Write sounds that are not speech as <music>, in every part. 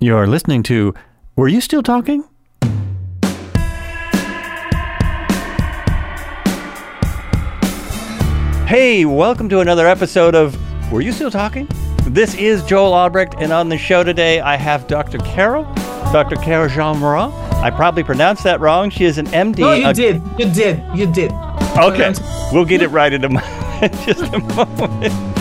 You're listening to Were You Still Talking? Hey, welcome to another episode of Were You Still Talking? This is Joel Albrecht, and on the show today I have Dr. Carolle, Dr. Carolle Jean Morin. I probably pronounced that wrong. She is an MD. No, you a- did. You did. You did. Okay, we'll get it right in a <laughs> mo- <laughs> just a moment.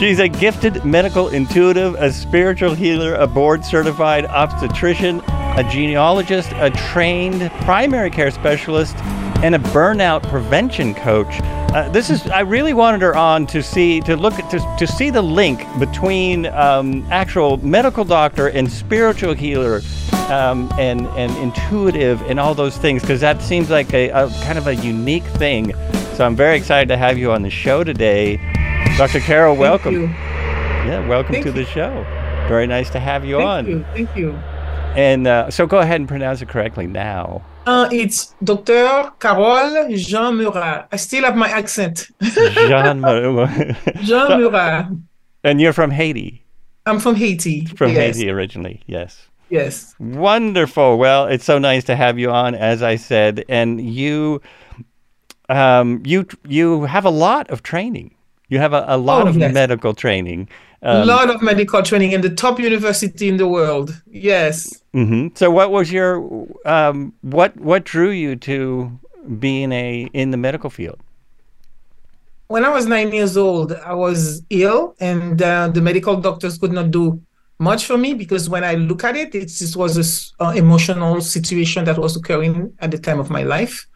She's a gifted medical intuitive, a spiritual healer, a board certified obstetrician, a gynecologist, a trained primary care specialist, and a burnout prevention coach. Uh, this is I really wanted her on to see to look to, to see the link between um, actual medical doctor and spiritual healer um, and and intuitive and all those things because that seems like a, a kind of a unique thing. So I'm very excited to have you on the show today, Dr. Carolle. Thank welcome. you. Yeah, welcome Thank to you. the show. Very nice to have you Thank on. you. Thank you. And uh, so go ahead and pronounce it correctly now. Uh, it's Dr. Carolle Jean Murat. I still have my accent. Jean <laughs> Murat. Jean Murat. and you're from Haiti, I'm from Haiti. from yes. Haiti originally. Yes. Yes. Wonderful. Well, it's so nice to have you on, as I said, and you, um, you, you have a lot of training. You have a, a lot Oh, of yes. medical training. A Um, lot of medical training in the top university in the world. Yes. hmm So, what was your, um, what, what drew you to being a in the medical field? When I was nine years old, I was ill, and uh, the medical doctors could not do much for me because when I look at it, it just was an uh, emotional situation that was occurring at the time of my life.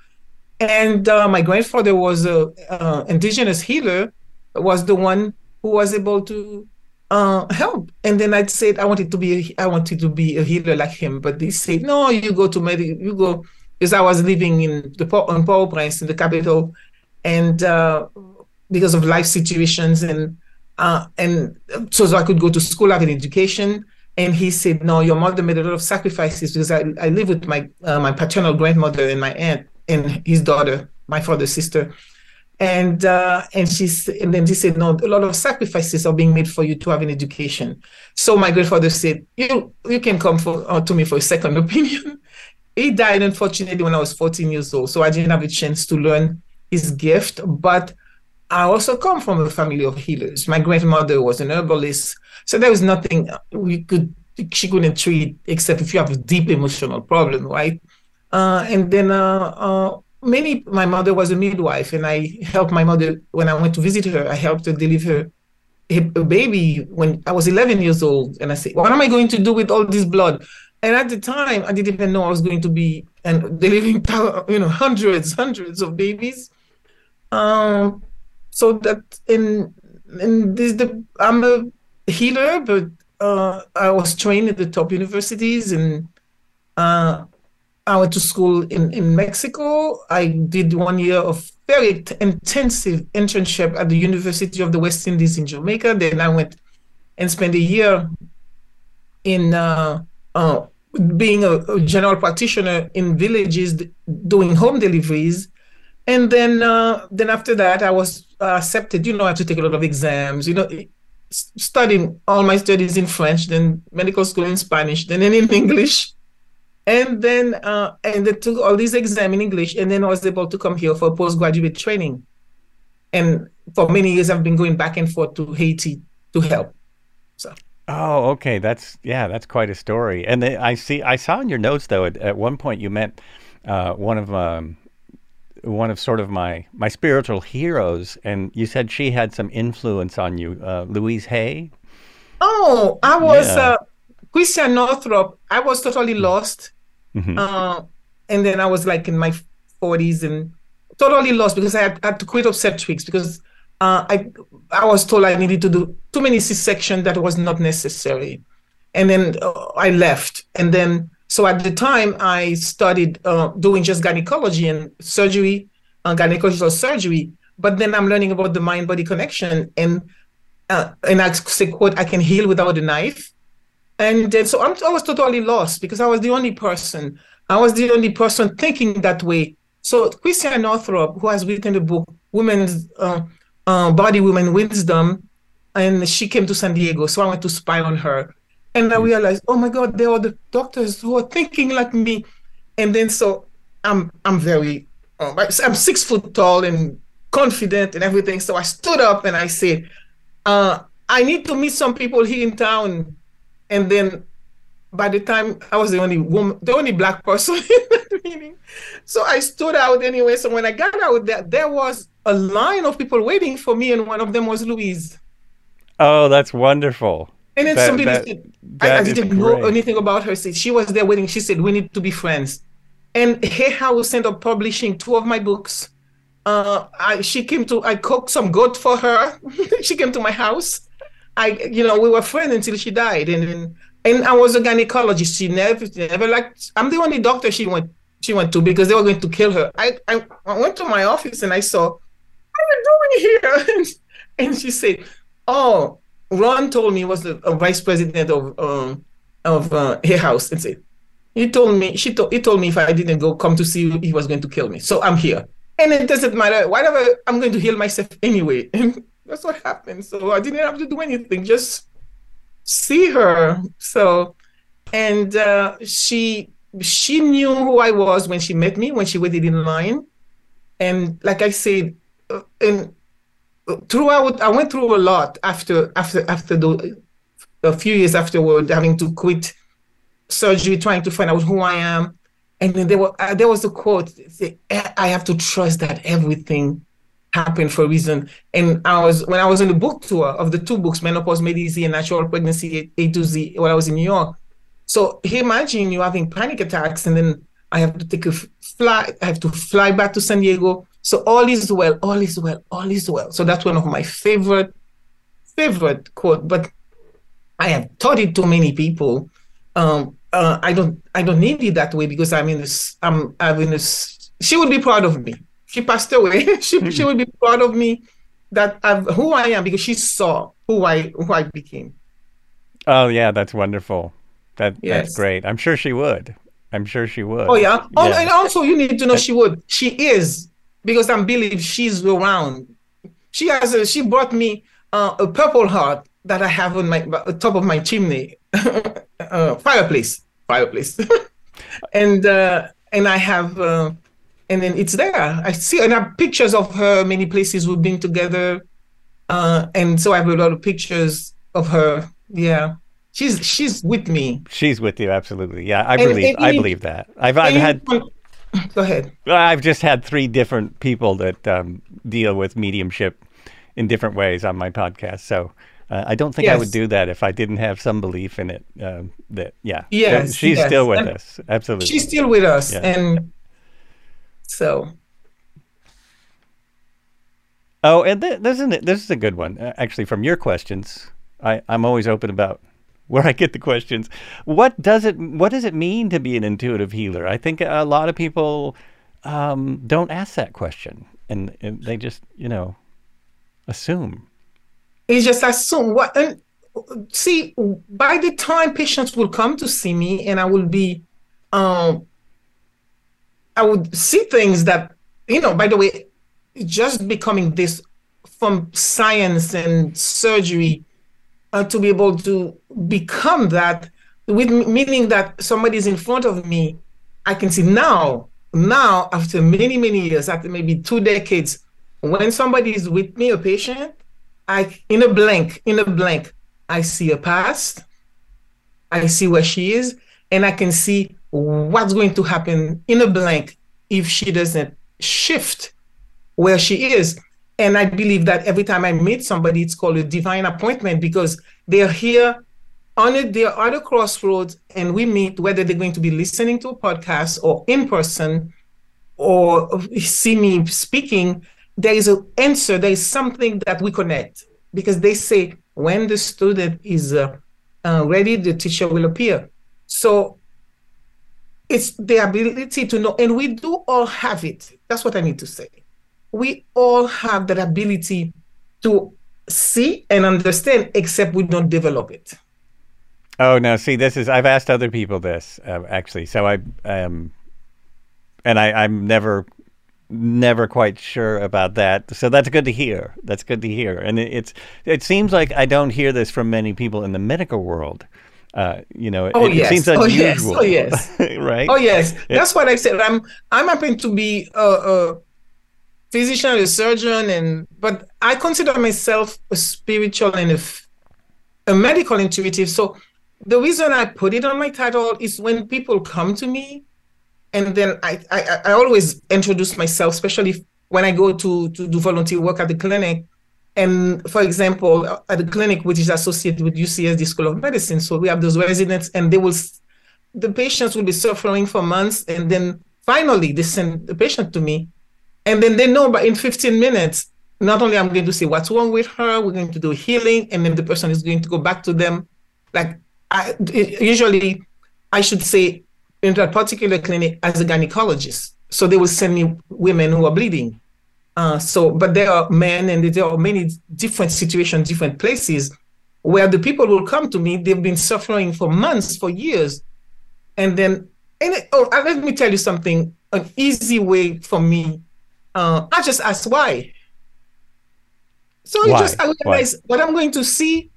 And uh, my grandfather was a uh, indigenous healer, was the one who was able to uh, help. And then I said I wanted to be I wanted to be a healer like him, but they said no, you go to med, you go because I was living in the in Port-au-Prince in the capital, and uh, because of life situations and uh, and so, so I could go to school, have an education. And he said, "No, your mother made a lot of sacrifices because I, I live with my uh, my paternal grandmother and my aunt and his daughter, my father's sister." And uh, and she and then he said, "No, a lot of sacrifices are being made for you to have an education." So my grandfather said, "You you can come for uh, to me for a second <laughs> opinion." he died unfortunately when I was 14 years old, so I didn't have a chance to learn his gift, but I also come from a family of healers. My grandmother was an herbalist, so there was nothing we could she couldn't treat except if you have a deep emotional problem, right? Uh, and then uh, uh, many my mother was a midwife, and I helped my mother when I went to visit her. I helped her deliver a a baby when I was 11 years old, and I said, "What am I going to do with all this blood?" And at the time, I didn't even know I was going to be and delivering, you know, hundreds, hundreds of babies. Um, so that in in this the I'm a healer, but uh, I was trained at the top universities and uh, I went to school in in Mexico. I did one year of very t- intensive internship at the University of the West Indies in Jamaica. Then I went and spent a year in uh, uh, being a, a general practitioner in villages d- doing home deliveries and then uh, then after that i was uh, accepted you know i have to take a lot of exams you know studying all my studies in french then medical school in spanish then in english and then uh, and they took all these exams in english and then i was able to come here for postgraduate training and for many years i've been going back and forth to haiti to help so Oh, okay. That's yeah. That's quite a story. And then I see. I saw in your notes though. At, at one point, you met uh, one of um, one of sort of my my spiritual heroes, and you said she had some influence on you, uh, Louise Hay. Oh, I was Yeah. uh, Christiane Northrup. I was totally lost. Mhm. Uh, and then I was like in my 40s and totally lost because I had, had to quit obstetrics because uh, I I was told I needed to do too many C-section that was not necessary. And then uh, I left. And then, so at the time, I studied uh, doing just gynecology and surgery, uh, gynecological surgery. But then I'm learning about the mind-body connection. And uh, and I say, quote, I can heal without a knife. And then, so I'm, I was totally lost because I was the only person. I was the only person thinking that way. So Christiane Northrup, who has written the book Women's uh, uh, Body, Women, Wisdom, and she came to San Diego. So I went to spy on her. And I realized, oh my God, there are the doctors who are thinking like me. And then so I'm I'm very um, I'm six foot tall and confident and everything. So I stood up and I said, uh, I need to meet some people here in town. And then by the time I was the only woman, the only black person <laughs> in that meeting. So I stood out anyway. So when I got out there, there was a line of people waiting for me, and one of them was Louise. Oh, that's wonderful. And then that, somebody that, said, I, I didn't know anything about her. She was there waiting. She said, We need to be friends. And Hay House ended up publishing two of my books. Uh, I, she came to, I cooked some goat for her. <laughs> she came to my house. I, you know, we were friends until she died. And then, and I was a gynecologist. She never, never liked, I'm the only doctor she went, she went to because they were going to kill her. I, I, I went to my office and I saw, what are you doing here? <laughs> and she said, oh, Ron told me he was the vice president of um, of uh, Hay House and said he told me she told he told me if I didn't go come to see you, he was going to kill me. So I'm here, and it doesn't matter. Whatever, I'm going to heal myself anyway. <laughs> That's what happened. So I didn't have to do anything, just see her. So, and uh, she she knew who I was when she met me when she waited in line, and like I said, uh, and throughout I went through a lot after after after the a few years afterward having to quit surgery trying to find out who I am and then there was uh, there was a quote I have to trust that everything happened for a reason and I was when I was on the book tour of the two books menopause made easy and natural pregnancy A to Z when I was in New York so imagine you having panic attacks and then I have to take a flight I have to fly back to San Diego so all is well, all is well, all is well. So that's one of my favorite, favorite quote. But I have taught it to many people. Um, uh, I don't, I don't need it that way because I'm in this. I'm, I'm this. She would be proud of me. She passed away. <laughs> she, mm-hmm. she would be proud of me that I've, who I am because she saw who I, who I became. Oh yeah, that's wonderful. That yes. that's great. I'm sure she would. I'm sure she would. Oh yeah. Oh, and also you need to know she would. She is because I believe she's around. She has a, she brought me uh, a purple heart that I have on my top of my chimney <laughs> uh, fireplace fireplace, <laughs> and uh, and I have uh, and then it's there. I see and I have pictures of her many places we've been together, uh, and so I have a lot of pictures of her. Yeah. She's she's with me. She's with you, absolutely. Yeah, I and, believe I believe that. I've I've had Go ahead. I've just had three different people that um, deal with mediumship in different ways on my podcast. So uh, I don't think yes. I would do that if I didn't have some belief in it. Uh, that yeah, yes, she's yes. still with and us. Absolutely, she's still with us, yeah. and so. Oh, and th- this is this is a good one uh, actually. From your questions, I I'm always open about where I get the questions. What does it What does it mean to be an intuitive healer? I think a lot of people um, don't ask that question, and, and, they just you know assume. They just assume what. And see, by the time patients will come to see me, and I will be, um, I would see things that you know. By the way, just becoming this from science and surgery uh, to be able to become that, with meaning that somebody is in front of me, I can see now, now after many many years, after maybe two decades, when somebody is with me, a patient, I in a blank, in a blank, I see a past, I see where she is, and I can see what's going to happen in a blank if she doesn't shift where she is. And I believe that every time I meet somebody, it's called a divine appointment because they're here on it, they're at a crossroads, and we meet whether they're going to be listening to a podcast or in person or see me speaking. There is an answer, there is something that we connect because they say when the student is uh, uh, ready, the teacher will appear. So it's the ability to know, and we do all have it. That's what I need to say we all have that ability to see and understand, except we don't develop it. Oh no! See, this is I've asked other people this uh, actually. So I um, and I I'm never never quite sure about that. So that's good to hear. That's good to hear. And it, it's it seems like I don't hear this from many people in the medical world. Uh, you know, oh, it, yes. seems unusual. Oh yes. Oh yes. <laughs> right. Oh yes. That's what I said. I'm I'm happen to be a, a physician, a surgeon, and but I consider myself a spiritual and a, a medical intuitive. So the reason I put it on my title is when people come to me, and then I I, I always introduce myself, especially when I go to to do volunteer work at the clinic. And for example, at the clinic, which is associated with UCSD School of Medicine, so we have those residents, and they will, the patients will be suffering for months, and then finally they send the patient to me, and then they know, but in 15 minutes, not only I'm going to say what's wrong with her, we're going to do healing, and then the person is going to go back to them. Like I usually, I should say, in that particular clinic as a gynecologist, so they will send me women who are bleeding uh, so, but there are men and there are many different situations, different places where the people will come to me. They've been suffering for months, for years, and then and it, oh, let me tell you something. An easy way for me. Uh, I just ask why. So you just I realize why? what I'm going to see.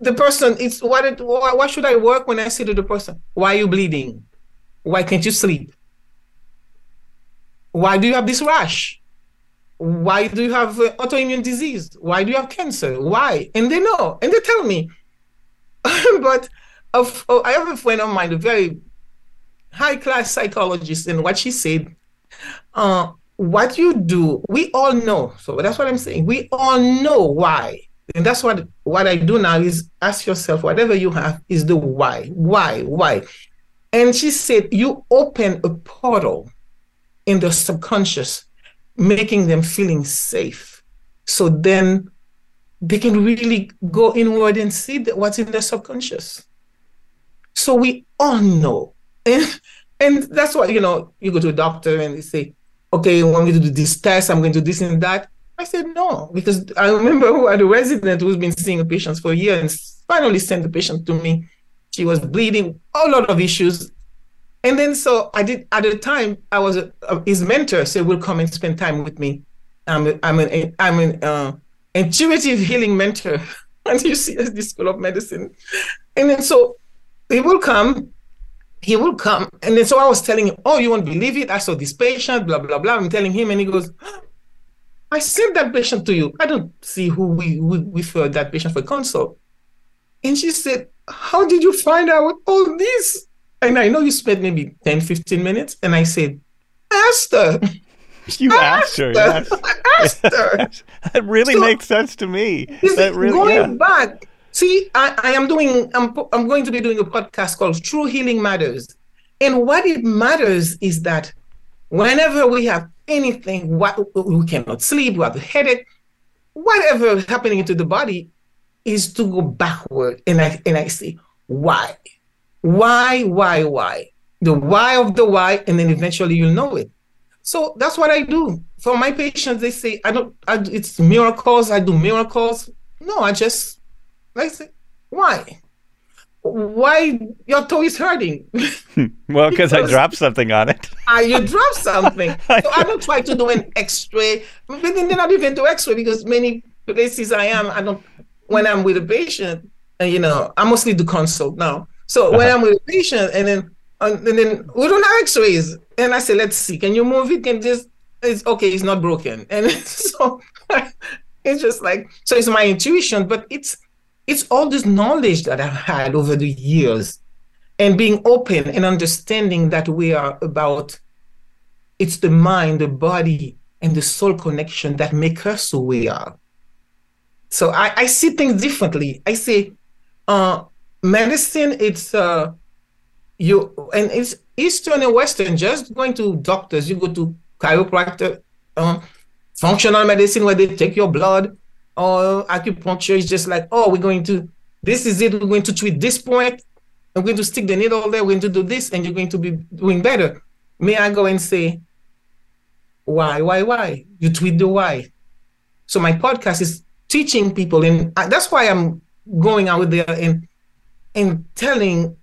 The person, it's what it, why, why should I work when I say to the person, why are you bleeding? Why can't you sleep? Why do you have this rash? Why do you have uh, autoimmune disease? Why do you have cancer? Why? And they know, and they tell me. <laughs> but of, oh, I have a friend of mine, a very high class psychologist, and what she said, uh, what you do, we all know. So that's what I'm saying. We all know why. And that's what what I do now is ask yourself, whatever you have, is the why. Why? Why? And she said, you open a portal in the subconscious making them feeling safe. So then they can really go inward and see what's in their subconscious. So we all know. <laughs> And, and that's why, you know, you go to a doctor and they say, okay, I'm going to do this test, I'm going to do this and that. I said no, because I remember who <laughs> had a resident who's been seeing patients for years and finally sent the patient to me. She was bleeding, a lot of issues. And then so I did at the time I was a, his mentor said will come and spend time with me. I'm a, I'm an I'm an uh, intuitive healing mentor <laughs> at UCSD School of Medicine, and then so he will come, he will come, and then so I was telling him, oh you won't believe it, I saw this patient, blah blah blah. I'm telling him, and he goes, I sent that patient to you. I don't see who we we referred that patient for consult. And she said, how did you find out all this? And I know you spent maybe 10, 15 minutes. And I said, asked her. <laughs> You asked, asked her. Yes. I asked her. that really so, makes sense to me. That really, going yeah. back, see, I, I am doing, I'm, I'm going to be doing a podcast called True Healing Matters. And what it matters is that whenever we have anything, what we cannot sleep, we have a headache, whatever is happening to the body is to go backward. And I and I say, why? Why, why, why? The why of the why, and then eventually you'll know it. So that's what I do for my patients. They say, I don't, I, it's miracles. I do miracles. No, I just, I say, why? Why your toe is hurting? well, <laughs> because I dropped something on it. uh, you dropped something. <laughs> So I don't try to do an X-ray. But then they not even do X-ray because many places I am, I don't. When I'm with a patient, uh, you know, I mostly do consult now. So uh-huh. <laughs> when I'm with a patient and then and then we don't have x-rays and I say, let's see, can you move it? Can just it's okay, it's not broken. <laughs> And so <laughs> it's just like so it's my intuition, but it's it's all this knowledge that I've had over the years and being open and understanding that we are about it's the mind, the body, and the soul connection that make us who we are. So I, I see things differently. I say, uh, medicine it's uh you and it's eastern and western just going to doctors you go to chiropractor uh, functional medicine where they take your blood or acupuncture is just like oh we're going to this is it we're going to treat this point i'm going to stick the needle there we're going to do this and you're going to be doing better. May i go and say why why why? You tweet the why. So my podcast is teaching people and that's why i'm going out there and and telling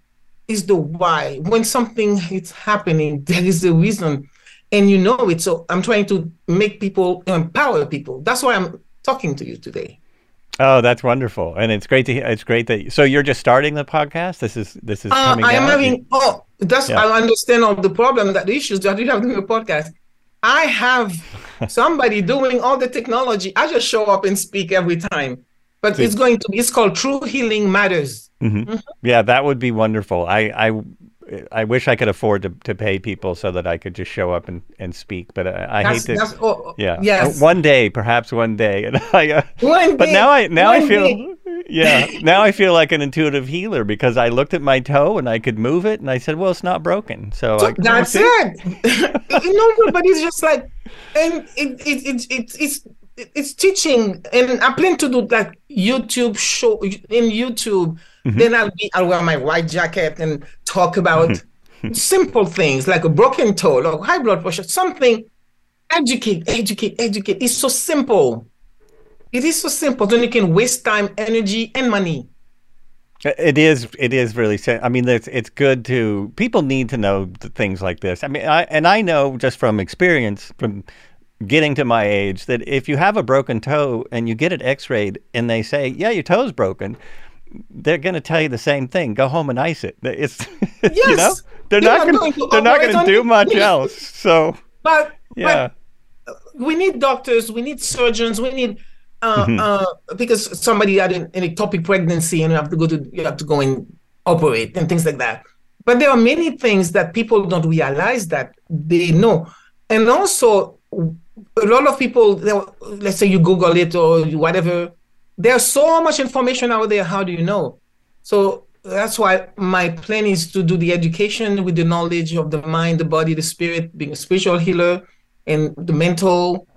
is the why. When something is happening, there is a reason, and you know it. So I'm trying to make people empower people. That's why I'm talking to you today. Oh, that's wonderful, and it's great to. hear It's great that. So you're just starting the podcast. This is this is Uh, I am out? having. Oh, that's. Yeah. I understand all the problem that the issues that you have in the podcast. I have <laughs> somebody doing all the technology. I just show up and speak every time, but See. it's going to be. It's called True Healing Matters. Mhm. Yeah, that would be wonderful. I, I, I wish I could afford to, to pay people so that I could just show up and, and speak. But I, I hate to. that's oh, yeah. Yes. Uh, One day, perhaps one day. <laughs> And I, uh, One but day, now I now I feel. day. <laughs> Yeah, now I feel like an intuitive healer because I looked at my toe and I could move it, and I said, "Well, it's not broken." So I, That's it. <laughs> you know, but it's just like, and it, it, it, it, it's it's teaching, and I plan to do like YouTube show in YouTube. Mm-hmm. Then I'll be I'll wear my white jacket and talk about mm-hmm. <laughs> simple things like a broken toe or high blood pressure, something. Educate, educate, educate. It's so simple. It is so simple. Then you can waste time, energy, and money. It is. It is really. I mean, it's it's good to people need to know things like this. I mean, I and I know just from experience from getting to my age that if you have a broken toe and you get it X-rayed and they say, "Yeah, your toe's broken," they're going to tell you the same thing. Go home and ice it. It's <laughs> you know they're You're not going to they're not going to do much else. So But yeah. but we need doctors, we need surgeons, we need uh, Mm-hmm. uh, because somebody had an, an ectopic pregnancy and you have to go to you have to go and operate and things like that. But there are many things that people don't realize that they know, and also a lot of people. Let's say you Google it or whatever. There's so much information out there. How do you know? So that's why my plan is to do the education with the knowledge of the mind, the body, the spirit, being a spiritual healer, and the mental,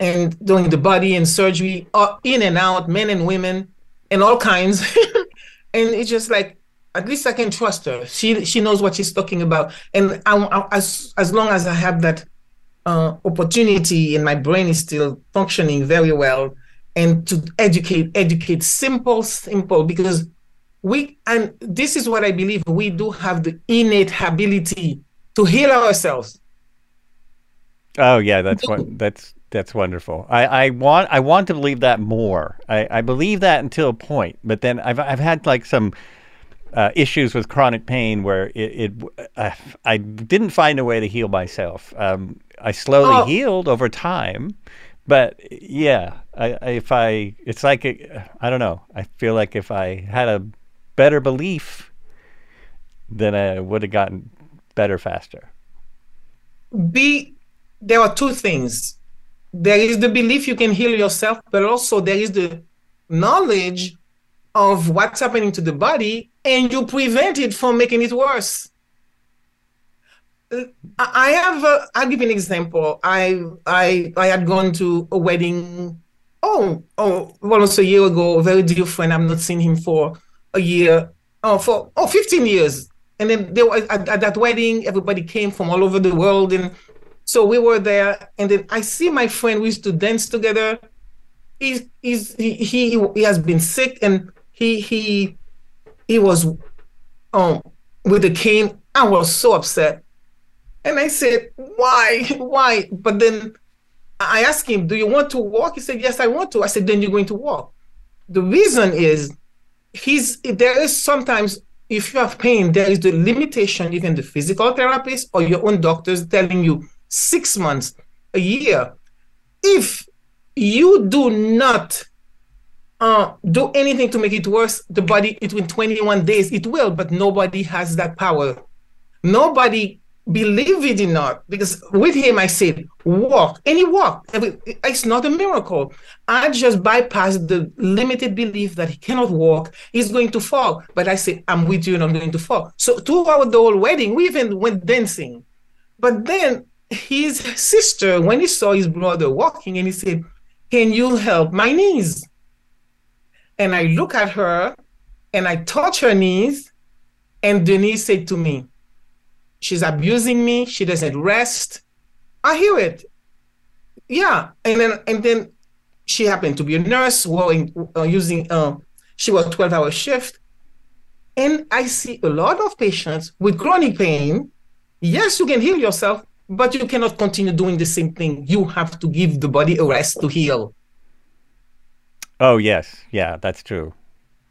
and doing the body and surgery, uh, in and out, men and women, and all kinds. <laughs> and it's just like at least I can trust her. She she knows what she's talking about, and I, I, as as long as I have that uh, opportunity and my brain is still functioning very well, and to educate, educate, simple, simple, because we and this is what I believe we do have the innate ability to heal ourselves. Oh yeah, that's one. That's that's wonderful. I, I want I want to believe that more. I, I believe that until a point, but then I've I've had like some uh, issues with chronic pain where it, it uh, I didn't find a way to heal myself. Um, I slowly Oh. healed over time, but yeah, I, I, if I it's like a, I don't know. I feel like if I had a better belief, then I would have gotten better faster. be there are two things there is the belief you can heal yourself but also there is the knowledge of what's happening to the body and you prevent it from making it worse i have a, i'll give you an example. I i i had gone to a wedding oh oh almost a year ago a very dear friend i've not seen him for a year oh for oh 15 years. And then there was at, at that wedding everybody came from all over the world and so we were there. And then i see my friend we used to dance together. He's, he's he, he he has been sick and he he he was um with the cane. I was so upset and i said why? Why? But then i asked him do you want to walk? He said yes i want to. I said then you're going to walk. The reason is he's there is sometimes if you have pain there is the limitation even the physical therapist or your own doctors telling you six months a year. If you do not uh, do anything to make it worse the body between 21 days it will but nobody has that power. Nobody believe it or not because with him i said walk and he walked. It's not a miracle. I just bypassed the limited belief that he cannot walk. He's going to fall. But i said i'm with you and i'm going to fall. So throughout the whole wedding we even went dancing. But then his sister when he saw his brother walking and he said can you help my knees? And i look at her and i touch her knees and denise said to me she's abusing me. She doesn't rest. I hear it. Yeah. And then and then she happened to be a nurse working uh, using uh, she was 12 hour shift. And i see a lot of patients with chronic pain. Yes you can heal yourself but you cannot continue doing the same thing. You have to give the body a rest to heal. Oh yes, yeah, that's true.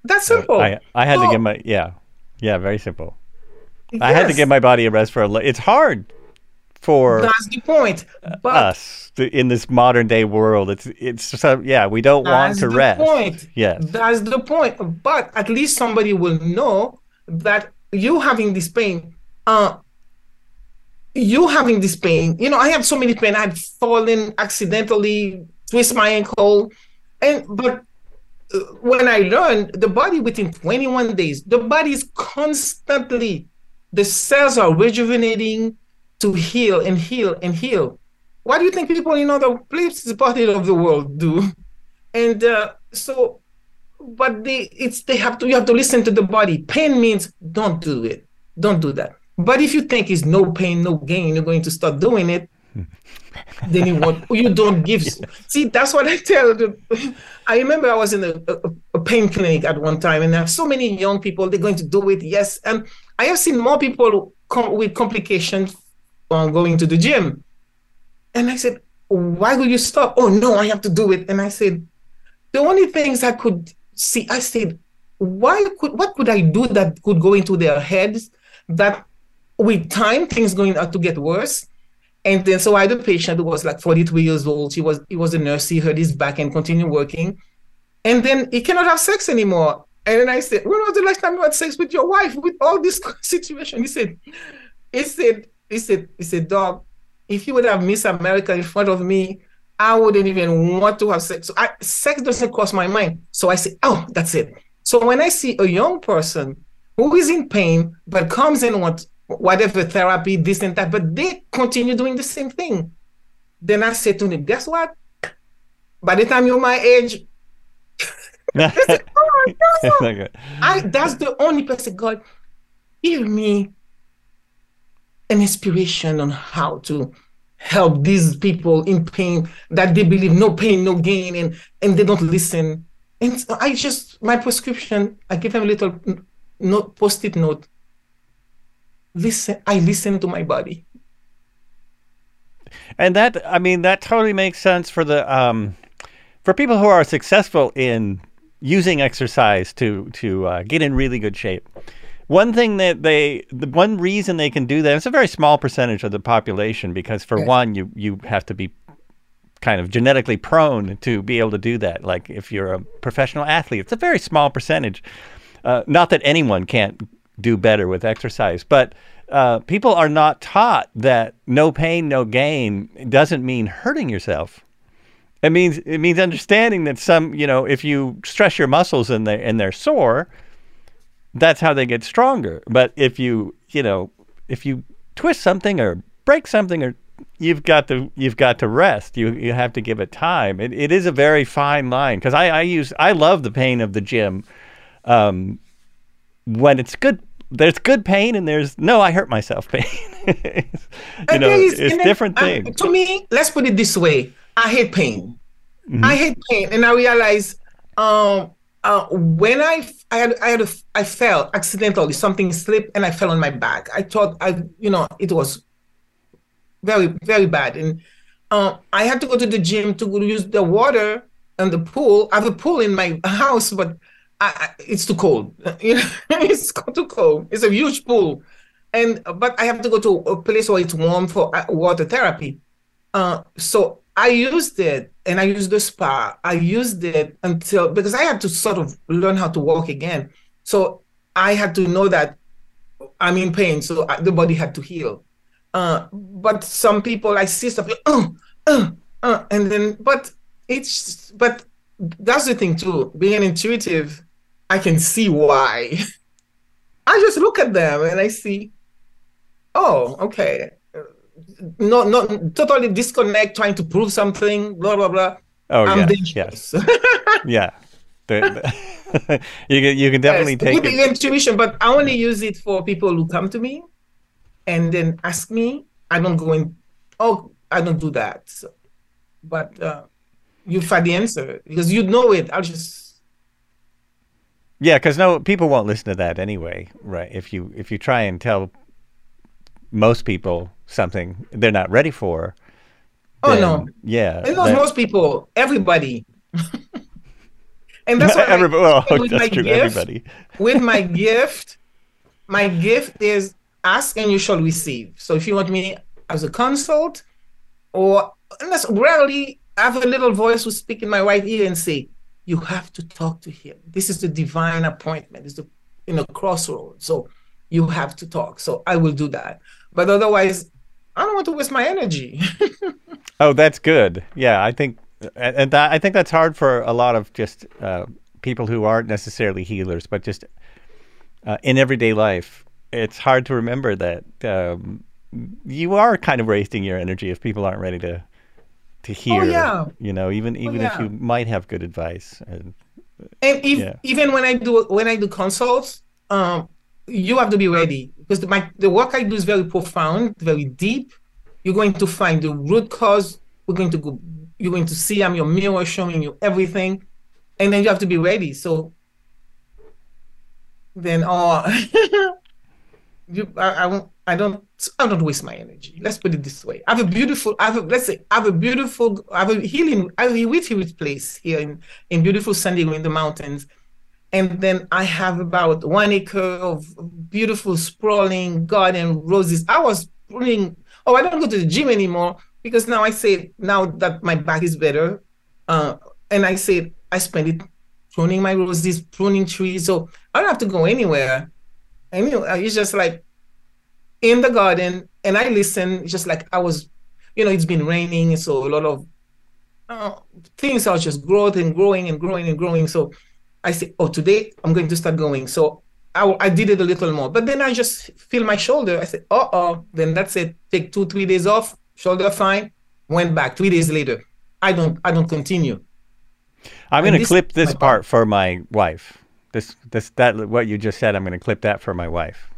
That's simple. I I had to So- give my yeah, yeah, very simple. I had to give my body a rest for a. li- It's hard for That's the point. But us in this modern day world. It's it's so yeah, we don't want That's to the rest. point. Yes. That's the point. But at least somebody will know that you having this pain, uh, you having this pain. You know, I had so many pain. I had fallen accidentally, twist my ankle, and but uh, when I learned the body within 21 days, the body is constantly, the cells are rejuvenating to heal and heal and heal. What do you think people in other places, parts of the world do? And uh, so, but they, it's they have to you have to listen to the body. Pain means don't do it, don't do that. But if you think it's no pain, no gain, you're going to start doing it. Then you want oh, you don't give. See, that's what I tell. The, I remember I was in a, a, a pain clinic at one time, and there are so many young people. They're going to do it. Yes, and I have seen more people come with complications on going to the gym. And I said, "Why will you stop?" Oh no, I have to do it. And I said, the only things I could see, I said, why could what could I do that could go into their heads that with time things going to get worse? And then so I had a patient who was like 43 years old. He was he was a nurse. He hurt his back and continued working. And then he cannot have sex anymore. And then I said, When was the last time you had sex with your wife with all this <laughs> situation? He said, he said, he said, he said, dog, if you would have Miss America in front of me, I wouldn't even want to have sex. So I, sex doesn't cross my mind. So I say, oh, that's it. So when I see a young person who is in pain but comes and wants whatever therapy, this and that, but they continue doing the same thing, then I say to them, guess what? By the time you're my age, <laughs> they <laughs> oh. I that's the only person God give me an inspiration on how to help these people in pain that they believe no pain, no gain, and and they don't listen. And so I just my prescription, I give them a little note, post-it note. Listen, I listen to my body. And that, I mean, that totally makes sense for the um, for people who are successful in using exercise to to uh, get in really good shape. One thing that they, the one reason they can do that, it's a very small percentage of the population because for Yes. one, you you have to be kind of genetically prone to be able to do that. Like if you're a professional athlete, it's a very small percentage. Uh, not that anyone can't do better with exercise, but uh, people are not taught that no pain, no gain doesn't mean hurting yourself. It means it means understanding that some, you know, if you stress your muscles and they and they're sore, that's how they get stronger. But if you, you know, if you twist something or break something or you've got to you've got to rest. You you have to give it time. It, it is a very fine line because I, I use I love the pain of the gym. Um, when it's good, there's good pain and there's no I hurt myself <laughs> pain. you know, is- it's then, different uh, things. to me, let's put it this way: I hate pain. Mm-hmm. I hate pain, and I realize um, uh, when I I had I had a, I fell accidentally, something slipped, and I fell on my back. I thought I you know it was very very bad, and uh, I had to go to the gym to use the water and the pool. I have a pool in my <laughs> house, but I, it's too cold. <laughs> It's too cold. It's a huge pool, and but I have to go to a place where it's warm for uh, water therapy. Uh, so I used it, and I used the spa. I used it until because I had to sort of learn how to walk again. So I had to know that I'm in pain, so the body had to heal. Uh, but some people I see stuff, uh, uh, and then but it's but that's the thing too. Being intuitive, I can see why. <laughs> I just look at them and I see, oh, okay. Not not totally disconnect, trying to prove something, blah blah blah. Oh I'm yes, dangerous. yeah. The, the- <laughs> you can you can definitely Yes, take it. intuition, but I only use it for people who come to me and then ask me. I don't go in. Oh, I don't do that. So, but uh, you find the answer because you know it. I'll just Yeah, because no, people won't listen to that anyway, right? If you if you try and tell most people something they're not ready for. Oh, then, no. Yeah. and not that- most people, everybody. <laughs> And that's what everybody. Well, with <laughs> that's my true. gift, Everybody. with my <laughs> gift, my gift is ask and you shall receive. So if you want me as a consult, or unless rarely I have a little voice who speak in my right ear and say, "You have to talk to him. This is the divine appointment. It's the in a crossroad. So you have to talk. So I will do that. But otherwise, I don't want to waste my energy. <laughs> Oh, that's good. Yeah, I think, and that, I think that's hard for a lot of just uh, people who aren't necessarily healers, but just uh, in everyday life. It's hard to remember that um, you are kind of wasting your energy if people aren't ready to to hear. yeah. You know, even even if yeah. you might have good advice. And, and if Yeah. even when I do when I do consults, um, you have to be ready because the, my the work I do is very profound, very deep. You're going to find the root cause. We're going to go. You're going to see I'm your mirror showing you everything, and then you have to be ready. So then, oh, <laughs> you, I, I won't. I don't. I don't waste my energy. Let's put it this way. I have a beautiful. I have a, let's say I have a beautiful. I have a healing. I have a healing place here in in beautiful San Diego in the mountains and then I have about one acre of beautiful sprawling garden roses. I was pruning. Oh, I don't go to the gym anymore because now I say now that my back is better, uh, and I say I spend it pruning my roses, pruning trees. So I don't have to go anywhere. I mean, it's just like in the garden, and I listen. Just like I was, you know, it's been raining, so a lot of uh, things are just growth and growing and growing and growing. So I say, oh, today I'm going to start going. So I, I did it a little more, but then I just feel my shoulder. I said, uh oh, then that's it. Take two, three days off, shoulder fine. Went back three days later. I don't, I don't continue. I'm going to clip this part for my wife. This, this, that, what you just said. I'm going to clip that for my wife.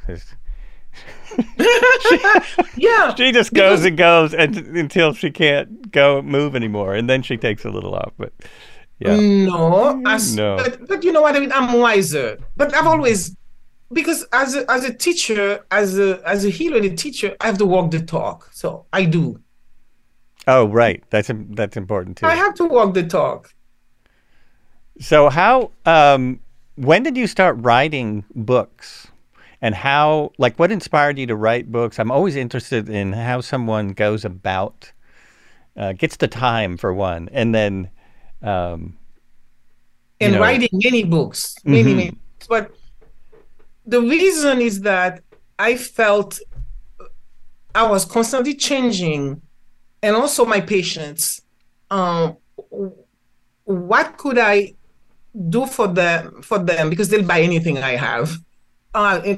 'Cause Yeah, She just goes and goes and, until she can't go move anymore, and then she takes a little off. But yeah, No, as, No. But, but you know what I mean. I'm wiser. But I've always because as a, as a teacher, as a as a healer and a teacher, I have to walk the talk. So I do. oh right, that's that's important too. I have to walk the talk. So how um when did you start writing books? And how like what inspired you to write books? I'm always interested in how someone goes about uh, gets the time for one and then um and know- writing many books, many, Mhm. many books. But the reason is that I felt I was constantly changing, and also my patients. Um, what could I do for them? For them, because they'll buy anything I have.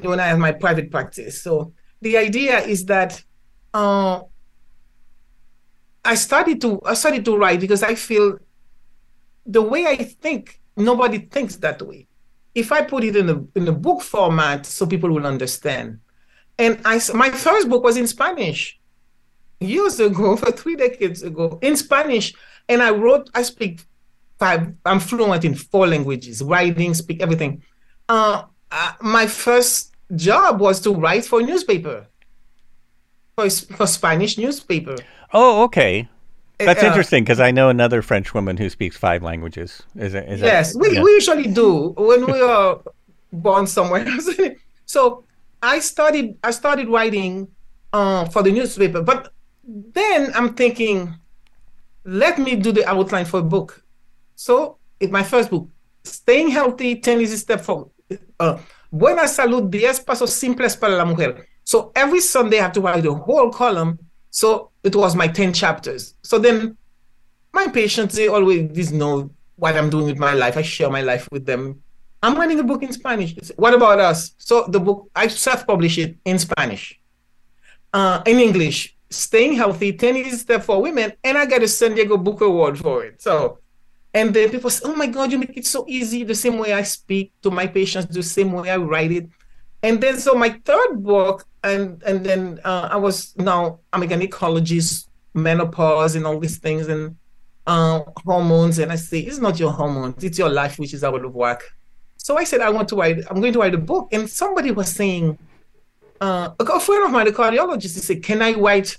When I have my private practice, so the idea is that. Uh, I started to I started to write because I feel the way I think, nobody thinks that way. If I put it in a in a book format, so people will understand. And I my first book was in Spanish years ago, <laughs> for three decades ago, in Spanish. And I wrote, I speak five, I'm fluent in four languages, writing, speak everything. Uh, uh, my first job was to write for a newspaper, for, for Spanish newspaper. Oh, okay. That's Uh, interesting because I know another French woman who speaks five languages. Is it? Is Yes, that, we, yeah. we usually do when we are born somewhere. <laughs> so I started I started writing uh, for the newspaper, but then I'm thinking, let me do the outline for a book. So it's my first book, Staying Healthy, 10 Easy Steps for uh, Buena Salud, 10 Pasos Simples para la Mujer. So every Sunday I have to write a whole column. So it was my 10 chapters. So then my patients they always know what I'm doing with my life. I share my life with them. I'm writing a book in Spanish. What about us? So the book I self-publish it in Spanish, uh, in English. Staying healthy, 10 easy steps for women, and I got a San Diego Book Award for it. So, and then people say, "Oh my God, you make it so easy." The same way I speak to my patients, the same way I write it. And then so my third book, and and then uh, I was now I'm a gynecologist, menopause, and all these things, and uh, hormones. And I say it's not your hormones, it's your life which is out of work. So I said I want to write. I'm going to write a book. And somebody was saying, uh, a friend of mine, a cardiologist, he said, "Can I write?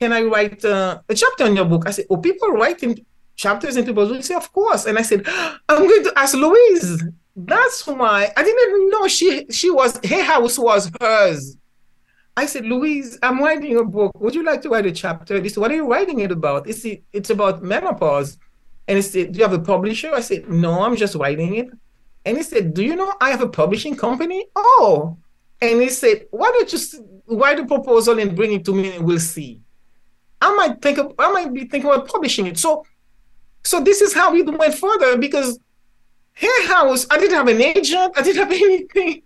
Can I write uh, a chapter in your book?" I said, "Oh, people write in chapters into? She said, Of course. And I said, I'm going to ask Louise. That's why I didn't even know she she was her house was hers. I said, Louise, I'm writing a book. Would you like to write a chapter? Said, What are you writing it about? It's it's about menopause. And he said, Do you have a publisher? I said, No, I'm just writing it. And he said, Do you know I have a publishing company? Oh. And he said, Why don't you write a proposal and bring it to me and we'll see. I might think of, I might be thinking about publishing it. So so this is how we went further because Hay House, I didn't have an agent, I didn't have <laughs> anything.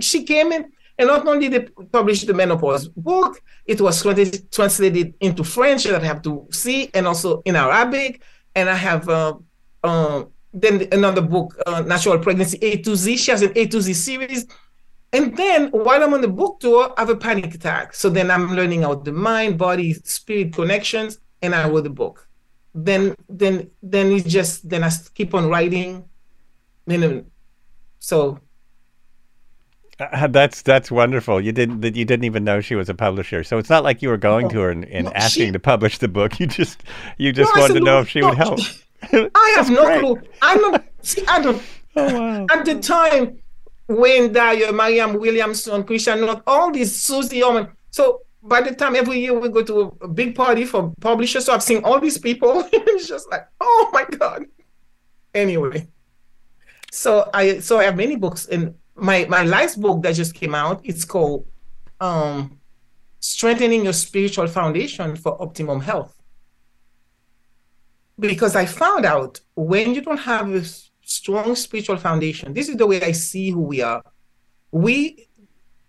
She came in and not only they published the menopause book, it was translated into French that I have to see, and also in Arabic. And I have uh, uh, then another book, uh, Natural Pregnancy A to Z. She has an A to Z series. And then while I'm on the book tour, I have a panic attack. So then I'm learning about the mind, body, spirit connections, and I wrote the book then then then it's just then I keep on writing. Then so uh, that's that's wonderful. You didn't that you didn't even know she was a publisher. So it's not like you were going no, to her and, and no, asking she, to publish the book. <laughs> You just you just no, wanted to know if she would help. <laughs> <laughs> I have no great. clue. I don't see. I don't. Oh, wow. At the time, Wayne Dyer, Marianne Williamson, Christiane Northrup, all these Susie Orman. So by the time every year we go to a big party for publishers, so I've seen all these people. <laughs> it's just like, oh my god. Anyway, so I so I have many books, and my my last book that just came out. It's called um, "Strengthening Your Spiritual Foundation for Optimum Health." Because I found out when you don't have a strong spiritual foundation, this is the way I see who we are. We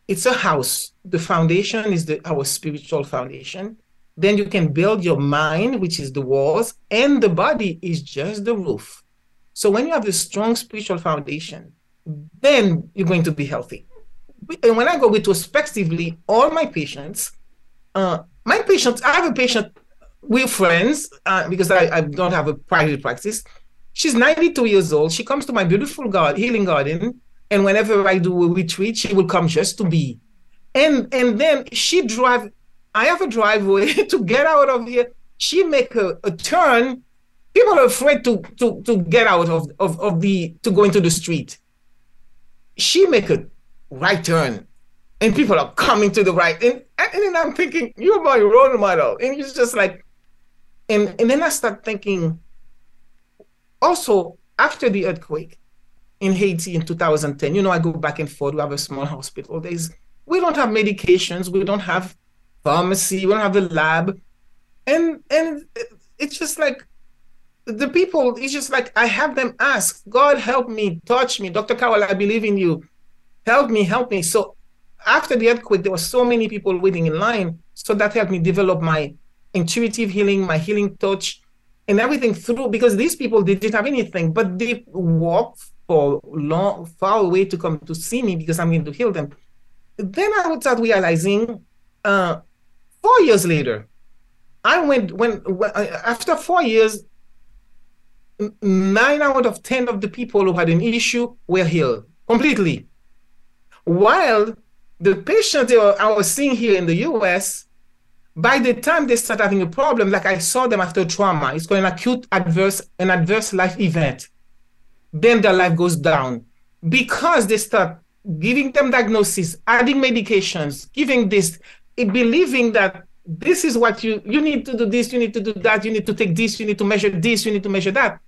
it's a house. The foundation is the our spiritual foundation. Then you can build your mind, which is the walls, and the body is just the roof. So when you have a strong spiritual foundation, then you're going to be healthy. And when I go retrospectively, all my patients, uh, my patients, I have a patient, we're friends uh, because I, I don't have a private practice. She's 92 years old. She comes to my beautiful garden, healing garden and whenever I do a retreat, she will come just to be. And and then she drive. I have a driveway <laughs> to get out of here. She make a, a turn. People are afraid to to to get out of, of, of the to go into the street. She make a right turn, and people are coming to the right. And and then I'm thinking, you're my role model. And it's just like, and and then I start thinking. Also, after the earthquake, in Haiti in 2010. You know, I go back and forth. We have a small hospital. There's we don't have medications. We don't have pharmacy. We don't have a lab, and and it's just like the people. It's just like I have them ask God, help me, touch me, Dr. Carolle. I believe in you. Help me, help me. So after the earthquake, there were so many people waiting in line. So that helped me develop my intuitive healing, my healing touch, and everything through because these people they didn't have anything, but they walked for long, far away to come to see me because I'm going to heal them. Then I would start realizing, uh, four years later, I went when, when uh, after four years, nine out of ten of the people who had an issue were healed completely, while the patients I was seeing here in the U.S. By the time they start having a problem, like I saw them after trauma, it's called an acute adverse an adverse life event then their life goes down because they start giving them diagnosis, adding medications, giving this, believing that this is what you you need to do this, you need to do that, you need to take this, you need to measure this, you need to measure that.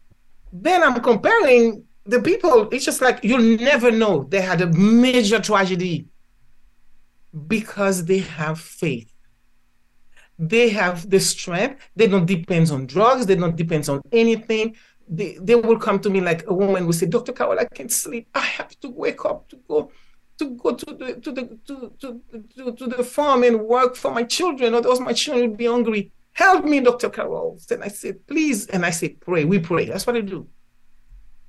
Then I'm comparing the people, it's just like you'll never know they had a major tragedy because they have faith. They have the strength. They don't depend on drugs. They don't depend on anything they, they will come to me like a woman will say, Dr. Carolle, I can't sleep. I have to wake up to go to go to the to the to, to, to, to the farm and work for my children, or else my children will be hungry. Help me, Dr. Carolle. Then I said, please. And I say, pray. We pray. That's what I do.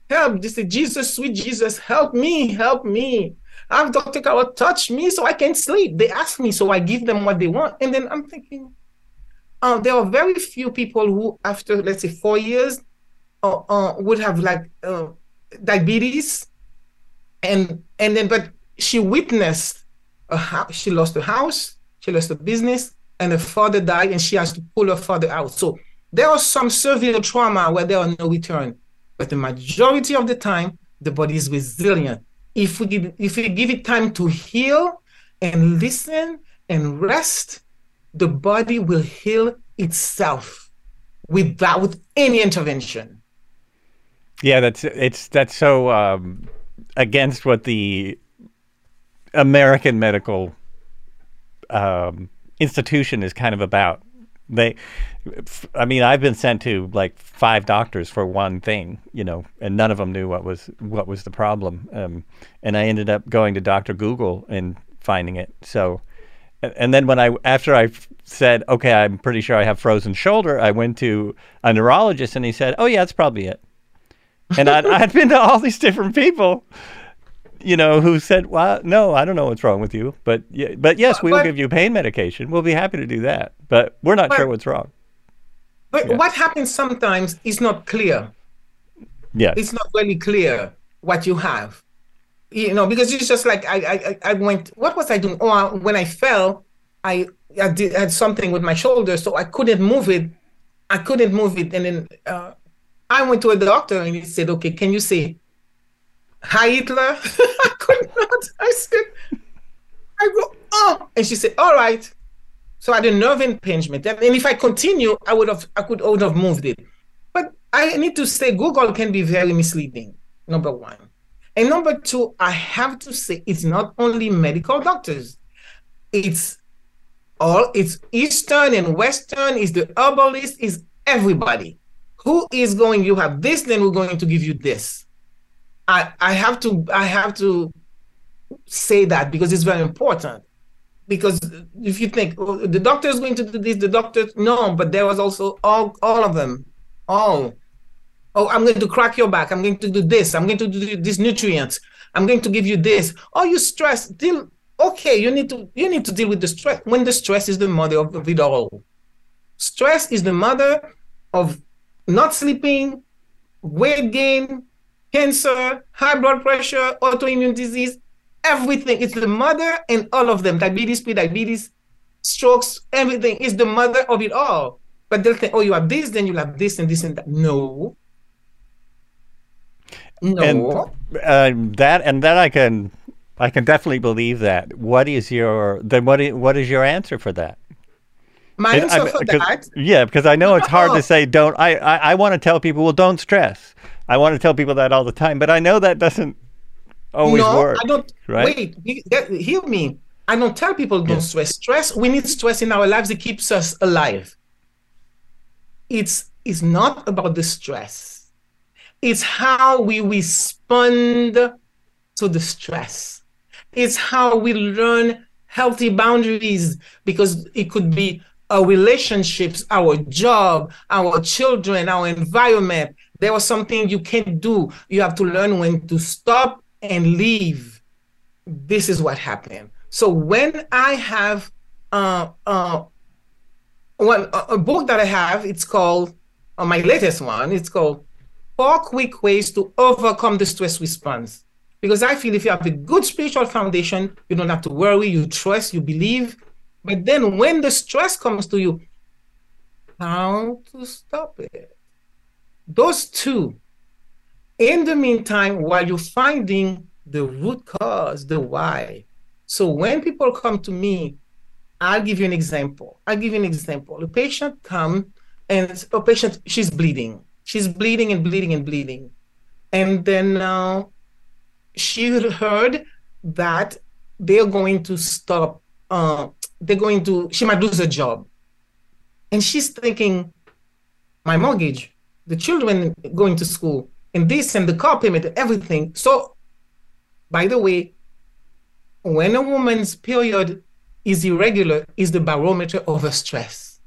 Help. They say, Jesus, sweet Jesus, help me, help me. Have Dr. Carolle touch me so I can sleep. They ask me, so I give them what they want. And then I'm thinking, uh, there are very few people who, after let's say four years, uh, uh, would have like uh, diabetes, and and then but she witnessed she lost her house, she lost her business, and her father died, and she has to pull her father out. So There are some severe trauma where there are no return, but the majority of the time, the body is resilient. If we give, if we give it time to heal and listen and rest, the body will heal itself without any intervention. Yeah, that's it's that's so um, against what the American medical um, institution is kind of about. They, I mean, I've been sent to like five doctors for one thing, you know, and none of them knew what was what was the problem. Um, and I ended up going to Doctor Google and finding it. So, and then when I after I said, okay, I'm pretty sure I have frozen shoulder, I went to a neurologist and he said, oh yeah, that's probably it. And I'd, <laughs> I'd been to all these different people you know, who said, "Well, no, I don't know what's wrong with you, but yeah, but yes, we will give you pain medication. We'll be happy to do that, but we're not but, sure what's wrong." But yeah. what happens sometimes is not clear. Yeah, it's not really clear what you have, you know, because it's just like I I I went. What was I doing? Oh, when I fell, I I did had something with my shoulder, so I couldn't move it. I couldn't move it, and then uh, I went to a doctor, and he said, "Okay, can you say Hi Hitler. <laughs> I could not. I said, I go, oh. And she said, all right. So I had a nerve impingement. And if I continue, I would have I could would have moved it. But I need to say Google can be very misleading, number one. And number two, I have to say it's not only medical doctors. It's all it's Eastern and Western, is the herbalist, is everybody. Who is going, you have this, then we're going to give you this. I, I have to I have to say that because it's very important. Because if you think oh, the doctor is going to do this, the doctor no, but there was also all all of them, all. Oh, I'm going to crack your back. I'm going to do this. I'm going to do these nutrients. I'm going to give you this. Oh, you stress. Deal. Okay, you need to you need to deal with the stress when the stress is the mother of, of it all. Stress is the mother of not sleeping, weight gain, cancer, high blood pressure, autoimmune disease, everything. It's the mother and all of them. Diabetes, pre-diabetes, strokes, everything is the mother of it all. But they'll think, oh, you have this, then you'll have this and this and that. No. No. And uh, that and that I can I can definitely believe that. What is your then what is, what is your answer for that? I, that? Yeah, because I know it's hard to say don't I, I, I want to tell people, well, don't stress. I want to tell people that all the time, but I know that doesn't always no, work. I don't. Right? Wait, hear me. I don't tell people don't yeah. stress. Stress. We need stress in our lives. It keeps us alive. It's it's not about the stress. It's how we respond to the stress. It's how we learn healthy boundaries because it could be our relationships, our job, our children, our environment. There was something you can't do. You have to learn when to stop and leave. This is what happened. So when I have uh, uh, one a book that I have, it's called uh, my latest one. It's called Four Quick Ways to Overcome the Stress Response. Because I feel if you have a good spiritual foundation, you don't have to worry. You trust, you believe. But then when the stress comes to you, how to stop it? those two. In the meantime, while you're finding the root cause, the why. So when people come to me, I'll give you an example. I'll give you an example. A patient come and a patient, she's bleeding. She's bleeding and bleeding and bleeding. And then uh, she heard that they're going to stop, uh, they're going to, she might lose her job. And she's thinking, my mortgage, the children going to school, and this and the car payment, and everything. So, by the way, when a woman's period is irregular, is the barometer of her stress.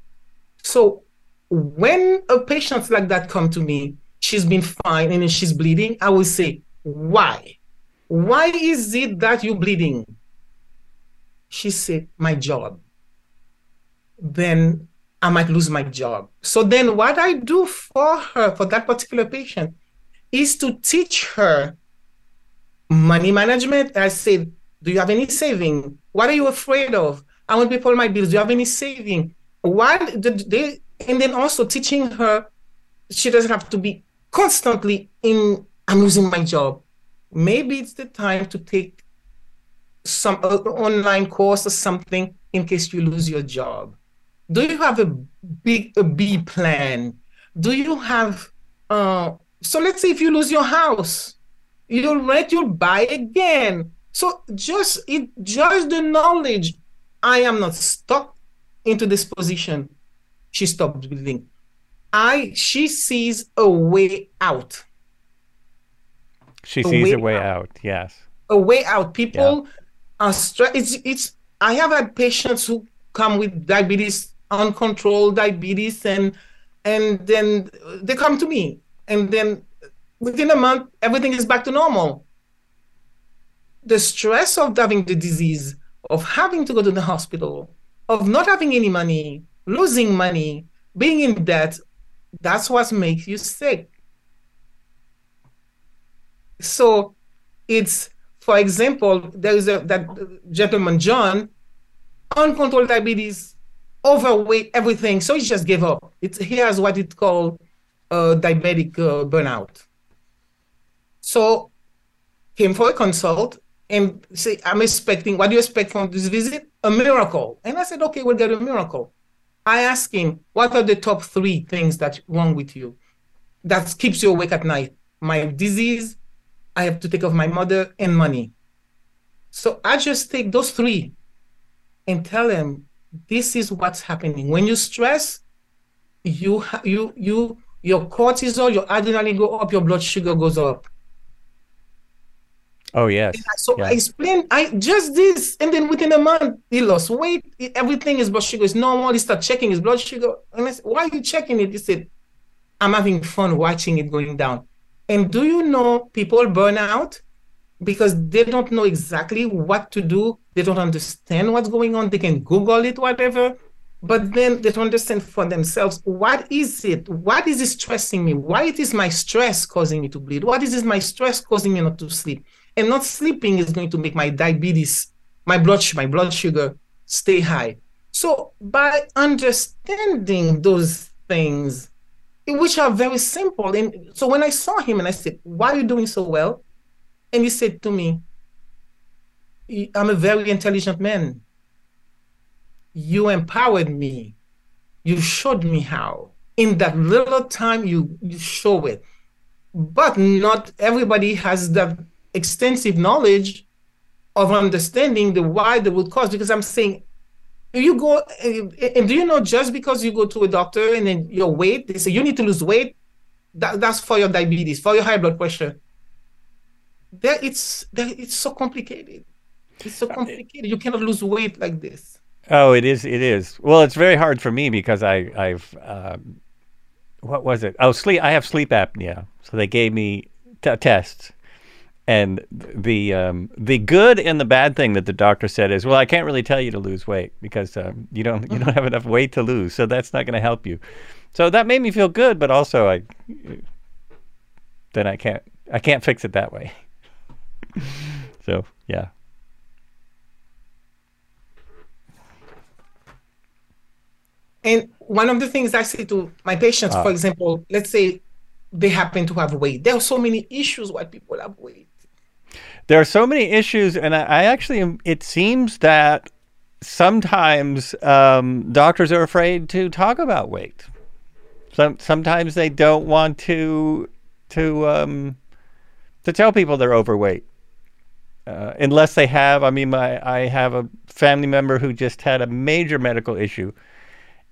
So, when a patient like that come to me, she's been fine and she's bleeding, I will say, why? Why is it that you're bleeding? She said, my job. Then I might lose my job. So then what I do for her, for that particular patient, is to teach her money management. I said, do you have any saving? What are you afraid of? I want to pay all my bills. Do you have any saving? What they and then also teaching her she doesn't have to be constantly in i'm losing my job maybe it's the time to take some uh, online course or something in case you lose your job. Do you have a big a b plan? Do you have uh so let's say if you lose your house you'll rent you'll buy again. So just it just the knowledge i am not stuck into this position. She stopped breathing i she sees a way out. She a sees way a way out. out. yes. A way out. People yeah. It's it's i have had patients who come with diabetes uncontrolled diabetes and and then they come to me and then within a month everything is back to normal. The stress of having the disease of having to go to the hospital of not having any money losing money being in debt that's what makes you sick. So it's for example there is a that gentleman john uncontrolled diabetes overweight, everything. So he just gave up. It's, he has what it called uh, diabetic uh, burnout. So came for a consult and say, I'm expecting, what do you expect from this visit? A miracle. And I said, okay, we'll get a miracle. I asked him, what are the top three things that's wrong with you that keeps you awake at night? My disease, I have to take care of my mother, and money. So I just take those three and tell him this is what's happening. When you stress, you you you your cortisol, your adrenaline go up, your blood sugar goes up. Oh yes. So I explained I just this, and then within a month he lost weight. Everything is blood sugar is normal. He start checking his blood sugar, and I said, "Why are you checking it?" He said, "I'm having fun watching it going down." And do you know people burn out because they don't know exactly what to do. They don't understand what's going on. They can Google it, whatever, but then they don't understand for themselves what is it? What is it stressing me? Why it is my stress causing me to bleed? What is it my stress causing me not to sleep? And not sleeping is going to make my diabetes, my blood, my blood sugar stay high. So by understanding those things, which are very simple, and so when I saw him and I said, "Why are you doing so well?" And he said to me, I'm a very intelligent man. You empowered me. You showed me how. In that little time, you, you show it. But not everybody has that extensive knowledge of understanding the why, the root cause. Because I'm saying, you go, and do you know just because you go to a doctor and then your weight, they say you need to lose weight, that, that's for your diabetes, for your high blood pressure there it's there it's so complicated. It's so uh, complicated. You cannot lose weight like this. Oh, it is. It is. Well, it's very hard for me because I I've um, what was it? Oh, sleep. I have sleep apnea, so they gave me t- tests. And the um, the good and the bad thing that the doctor said is, well, I can't really tell you to lose weight because um, you don't you don't have enough weight to lose, so that's not going to help you. So that made me feel good, but also I then I can't I can't fix it that way. <laughs> so yeah. And one of the things I say to my patients, for example, let's say they happen to have weight. There are so many issues why people have weight. There are so many issues, and I, I actually, it seems that sometimes um, doctors are afraid to talk about weight. Some, sometimes they don't want to to um, to tell people they're overweight uh, unless they have. I mean, my, I have a family member who just had a major medical issue,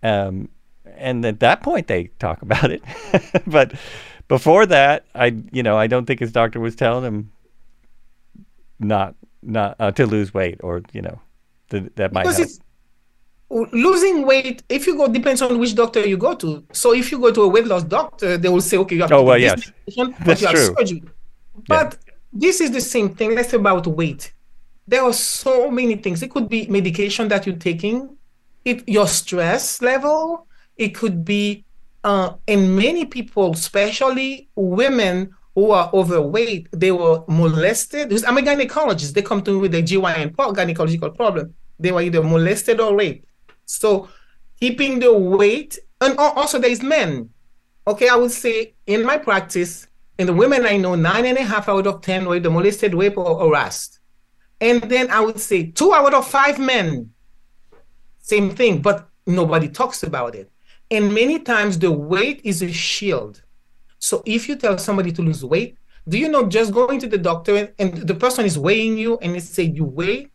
um, and at that point they talk <laughs> about it. but before that, I you know I don't think his doctor was telling him not not uh, to lose weight or you know th- that might because help. losing weight if you go depends on which doctor you go to so if you go to a weight loss doctor they will say okay you have oh to well yes that's true surgery. but yeah this is the same thing. Let's say about weight. There are so many things. It could be medication that you're taking, it your stress level. It could be, uh, and many people, especially women who are overweight, they were molested. I'm a gynecologist. They come to me with a GYN gynecological problem. They were either molested or raped. So keeping the weight and also there is men. Okay, I would say in my practice, in the women I know, nine and a half out of ten were the molested, raped, or harassed. And then I would say two out of five men, same thing, but nobody talks about it. And many times the weight is a shield. So if you tell somebody to lose weight, do you know just going to the doctor and, the person is weighing you and they say you weigh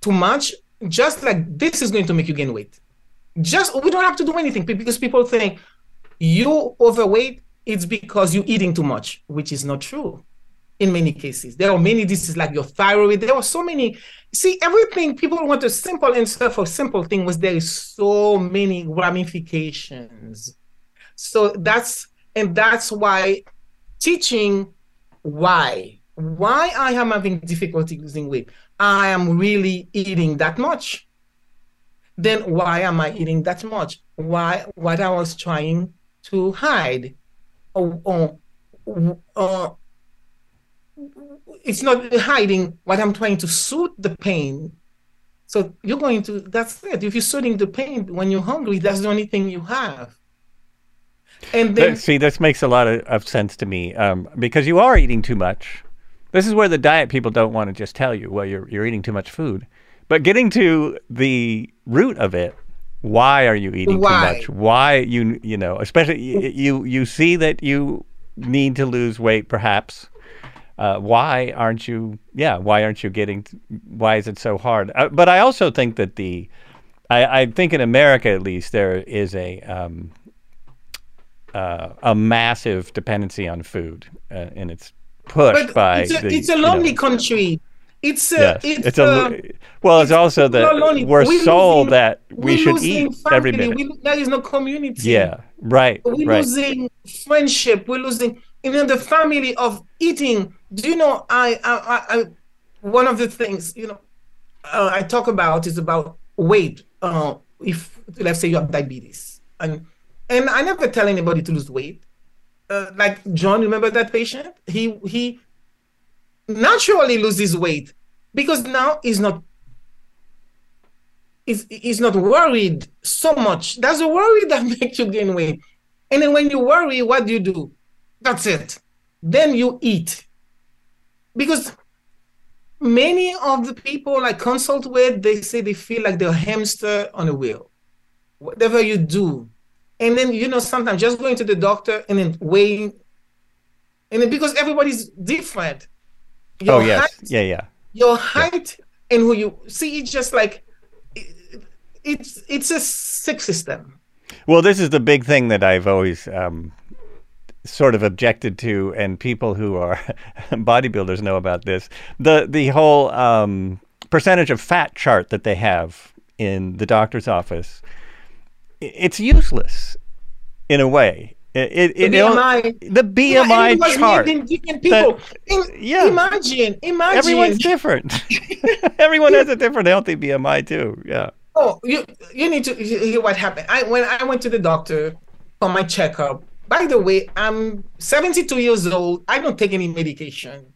too much, just like this is going to make you gain weight. Just we don't have to do anything because people think you overweight, it's because you're eating too much, which is not true in many cases. There are many diseases like your thyroid. There are so many. See, everything people want a simple answer for simple thing was there is so many ramifications. So that's and that's why teaching why why I am having difficulty losing weight. I am really eating that much. Then why am I eating that much? Why what I was trying to hide or, or, or it's not hiding what I'm trying to soothe the pain. So you're going to, that's it. If you're soothing the pain when you're hungry, that's the only thing you have. And then, see, this makes a lot of, of sense to me um, because you are eating too much. This is where the diet people don't want to just tell you, well, you're you're eating too much food. But getting to the root of it, why are you eating why? too much? Why you you know, especially you you see that you need to lose weight, perhaps uh, why aren't you? Yeah, why aren't you getting? Why is it so hard? Uh, but I also think that the, I, I, think in America at least there is a um, uh, a massive dependency on food, uh, and it's pushed but by. It's a, the, it's a lonely you know, country. It's a, yes, it's, it's a well. It's, it's also that we're, we're sold that we should eat family. every minute. We, there is no community. Yeah, right. We're right. losing friendship. We're losing even the family of eating do you know I, I, I one of the things you know uh, I talk about is about weight. Uh, if let's say you have diabetes, and and I never tell anybody to lose weight. Uh, like John, remember that patient? He he naturally loses weight because now he's not he's, he's not worried so much. That's a worry that <laughs> makes you gain weight. And then when you worry, what do you do? That's it. Then you eat because many of the people I consult with, they say they feel like they're a hamster on a wheel. Whatever you do. And then, you know, sometimes just going to the doctor and then weighing. And then because everybody's different. Your oh, yes. Height, yeah, yeah. Your height yeah. and who you see, it's just like, it's it's a sick system. Well, this is the big thing that I've always um, sort of objected to, and people who are <laughs> bodybuilders know about this. The the whole um, percentage of fat chart that they have in the doctor's office, it's useless in a way. It, it, the, BMI, the BMI chart. People. That, yeah. Imagine, imagine. Everyone's different. <laughs> Everyone has a different healthy BMI too. Yeah. Oh, you you need to hear what happened. I when I went to the doctor for my checkup, by the way, I'm 72 years old. I don't take any medication.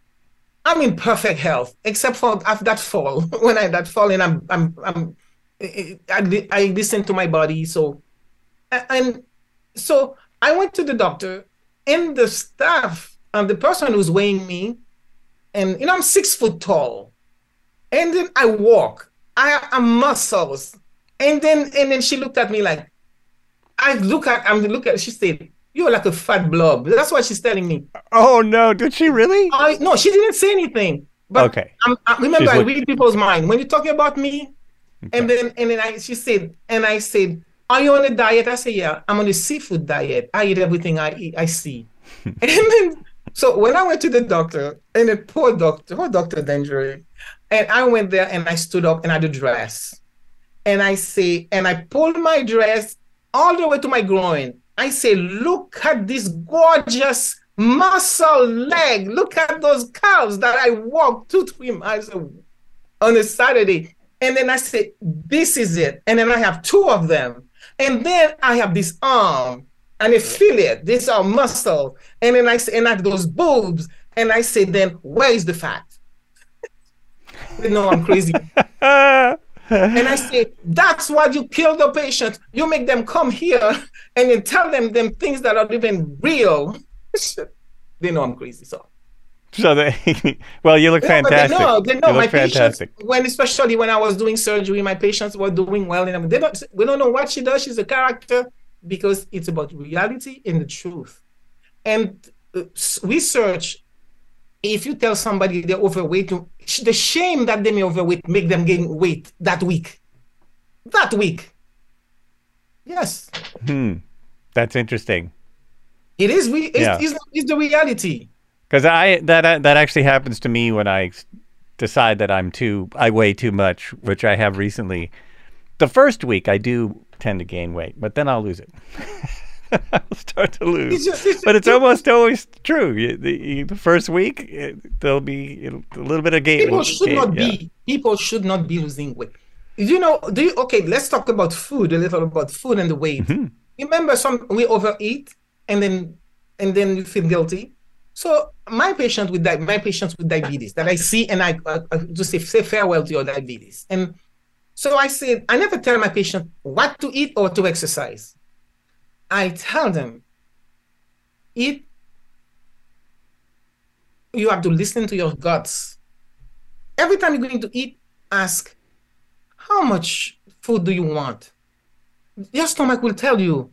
I'm in perfect health, except for after that fall. <laughs> when I that fall, and I'm I'm I'm I, I listen to my body. So and so I went to the doctor, and the staff and the person who's weighing me, and you know I'm six foot tall, and then I walk. I am muscles, and then and then she looked at me like, I look at I'm look at she said you're like a fat blob. That's what she's telling me. Oh no, did she really? I no, she didn't say anything. But okay. I'm, I, remember, she's I read people's mind when you're talking about me, okay. and then and then I she said, and I said, "Are you on a diet?" I said, "Yeah, I'm on a seafood diet. I eat everything I eat, I see." <laughs> and then so when I went to the doctor, and the poor doctor, poor Doctor Dendry, and I went there and I stood up and I had a dress, and I say, and I pulled my dress all the way to my groin I say, look at this gorgeous muscle leg. Look at those calves that I walked two, three miles on a Saturday. And then I say, this is it. And then I have two of them. And then I have this arm and I feel it. This are muscle. And then I say, and I have those boobs. And I say, then where is the fat? you know, I'm crazy. <laughs> and I say, that's why you kill the patient. You make them come here and then tell them them things that are even real. <laughs> they know I'm crazy, so. So they, <laughs> well, you look fantastic. They know, they know my fantastic. patients. When especially when I was doing surgery, my patients were doing well, and they don't. We don't know what she does. She's a character because it's about reality and the truth. And uh, research. If you tell somebody they're overweight, the shame that they may overweight make them gain weight that week. That week. Yes, Hmm. That's interesting. it is. We. It's, Yeah. it's, it's the reality. Because I that that actually happens to me when I decide that I'm too I weigh too much, which I have recently. The first week I do tend to gain weight, but then I'll lose it. <laughs> I'll start to lose. It's just- it's- but it's it- almost always true. You, the, you, the first week it, there'll be it'll- a little bit of gain. people should gain- not yeah. be people should not be losing weight you know do you okay let's talk about food a little about food and the weight Mm-hmm. remember some we overeat and then and then you feel guilty so my patient with that my patients with diabetes that i see and i uh, uh, just say, say farewell to your diabetes and so i said i never tell my patient what to eat or to exercise i tell them eat you have to listen to your guts every time you're going to eat, ask, how much food do you want? Your stomach will tell you.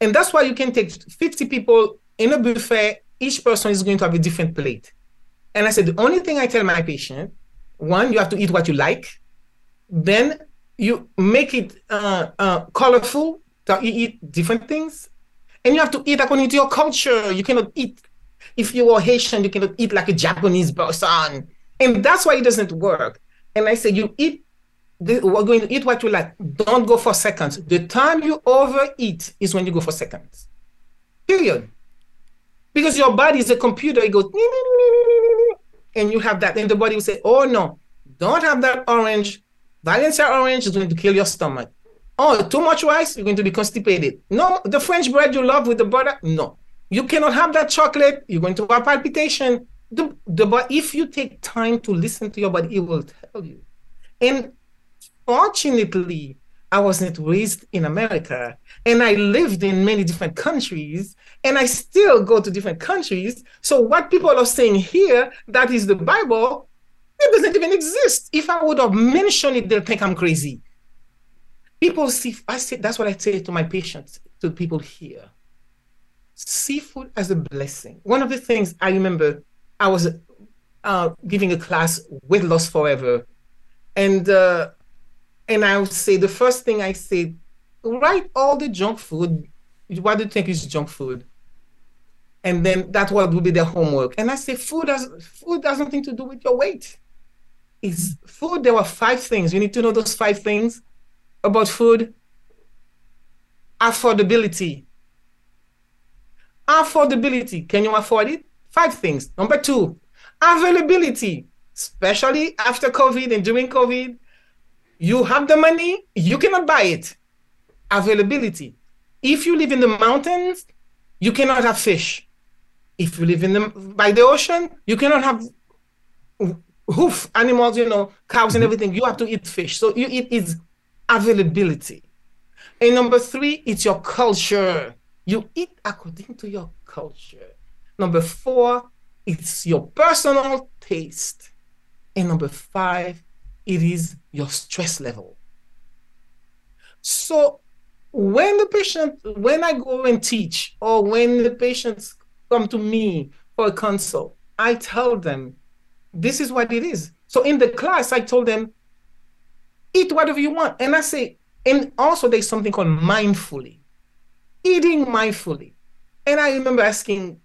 And that's why you can take 50 people in a buffet, each person is going to have a different plate. And I said, the only thing I tell my patient, one, you have to eat what you like. Then you make it uh, uh, colorful, that you eat different things. And you have to eat according to your culture. You cannot eat if you are Haitian, you cannot eat like a Japanese person. And that's why it doesn't work. And I said, you eat, we're going to eat what you like. Don't go for seconds. The time you overeat is when you go for seconds. Period. Because your body is a computer, it goes, and you have that. And the body will say, oh no, don't have that orange. Valencia orange is going to kill your stomach. Oh, too much rice, you're going to be constipated. No, the French bread you love with the butter, no. You cannot have that chocolate. You're going to have palpitation. The, the but if you take time to listen to your body, it will tell you. And fortunately, I wasn't raised in America, and I lived in many different countries, and I still go to different countries. So what people are saying here, that is the Bible, it doesn't even exist. If I would have mentioned it, they'll think I'm crazy. People see. I say that's what I say to my patients, to people here seafood as a blessing. One of the things I remember, I was uh, giving a class, weight loss forever, and uh, and I would say the first thing I said, write all the junk food. What do you think is junk food? And then that what would be their homework. And I say, food has food has nothing to do with your weight. It's food. There were five things. You need to know those five things about food. Affordability affordability can you afford it five things number two availability especially after covid and during covid you have the money you cannot buy it availability if you live in the mountains you cannot have fish if you live in the by the ocean you cannot have hoof animals you know cows and mm-hmm. everything you have to eat fish so you eat is availability and number three it's your culture you eat according to your culture. Number four, it's your personal taste. And number five, it is your stress level. So when the patient, when I go and teach, or when the patients come to me for a consult, I tell them this is what it is. So in the class, I told them, eat whatever you want. And I say, and also there's something called mindfully eating mindfully. And I remember asking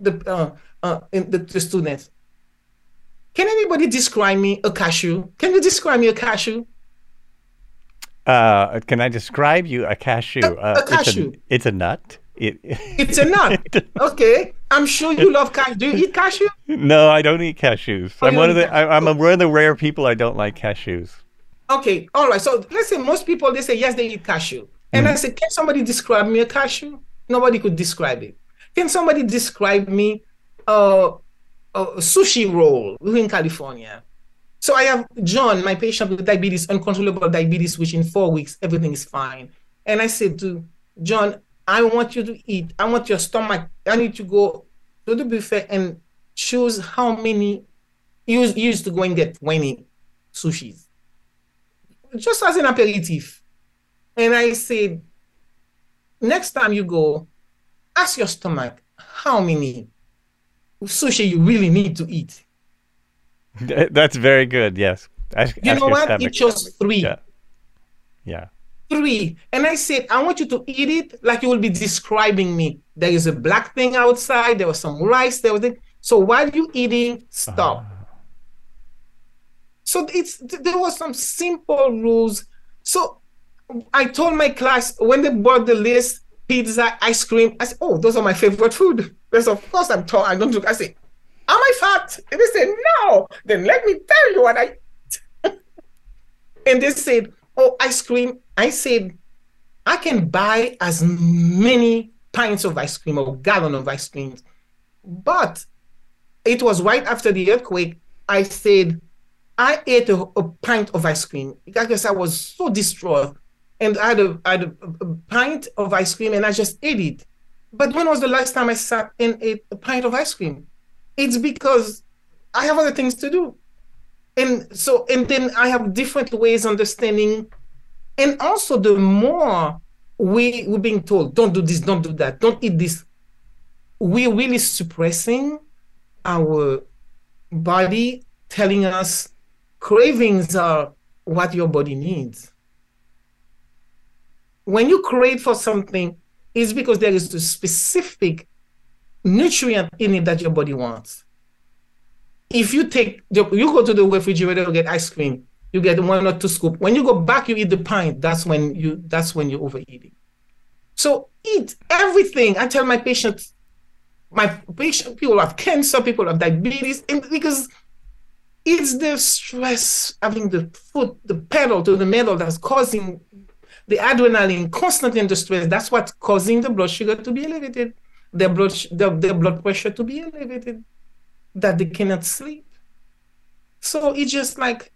the uh, uh, the, the students, "Can anybody describe me a cashew? Can you describe me a cashew?" Uh, can I describe you a cashew? A- uh, a cashew. It's a, it's a nut. It, It's a nut. <laughs> okay, I'm sure you love cashew. Do you eat cashew? no, I don't eat cashews. Oh, I'm one of the. I, I'm a, one of the rare people I don't like cashews. Okay, all right. So let's say most people they say yes they eat cashew, and I said, can somebody describe me a cashew? Nobody could describe it. Can somebody describe me uh, a sushi roll in California? So I have John, my patient with diabetes, uncontrollable diabetes, which in four weeks everything is fine. And I said to John, I want you to eat. I want your stomach. I need to go to the buffet and choose how many. You used to go and get 20 sushis, just as an aperitif. And I said, next time you go, ask your stomach how many sushi you really need to eat. <laughs> That's very good. Yes. Ask, you know what? Stomach. It chose three. Yeah. yeah. Three. And I said, I want you to eat it like you will be describing me. There is a black thing outside. There was some rice. There was. A... So while you eating, stop. Uh. So it's there was some simple rules. So I told my class when they bought the list, pizza, ice cream. I said, "Oh, those are my favorite food." Because of course I'm tall. I don't look. I say, "Am I fat?" And they said, "No." Then let me tell you what I. <laughs> and they said, "Oh, ice cream." I said, "I can buy as many pints of ice cream or gallon of ice cream," but it was right after the earthquake. I said, I ate a, a pint of ice cream because I was so distraught and I had, a, I had a, a, pint of ice cream and I just ate it. But when was the last time I sat and ate a pint of ice cream? It's because I have other things to do. And so, and then I have different ways understanding. And also, the more we, we're being told, don't do this, don't do that, don't eat this, we're really suppressing our body, telling us cravings are what your body needs when you crave for something, it's because there is a specific nutrient in it that your body wants. If you take, the, you go to the refrigerator to get ice cream, you get one or two scoop. When you go back, you eat the pint. That's when you that's when you're overeating. So eat everything. I tell my patients, my patient people have cancer, people have diabetes, and because it's the stress having the foot, the pedal to the metal that's causing the adrenaline constantly under stress. That's what's causing the blood sugar to be elevated, the blood, the, the blood pressure to be elevated, that they cannot sleep. So it's just like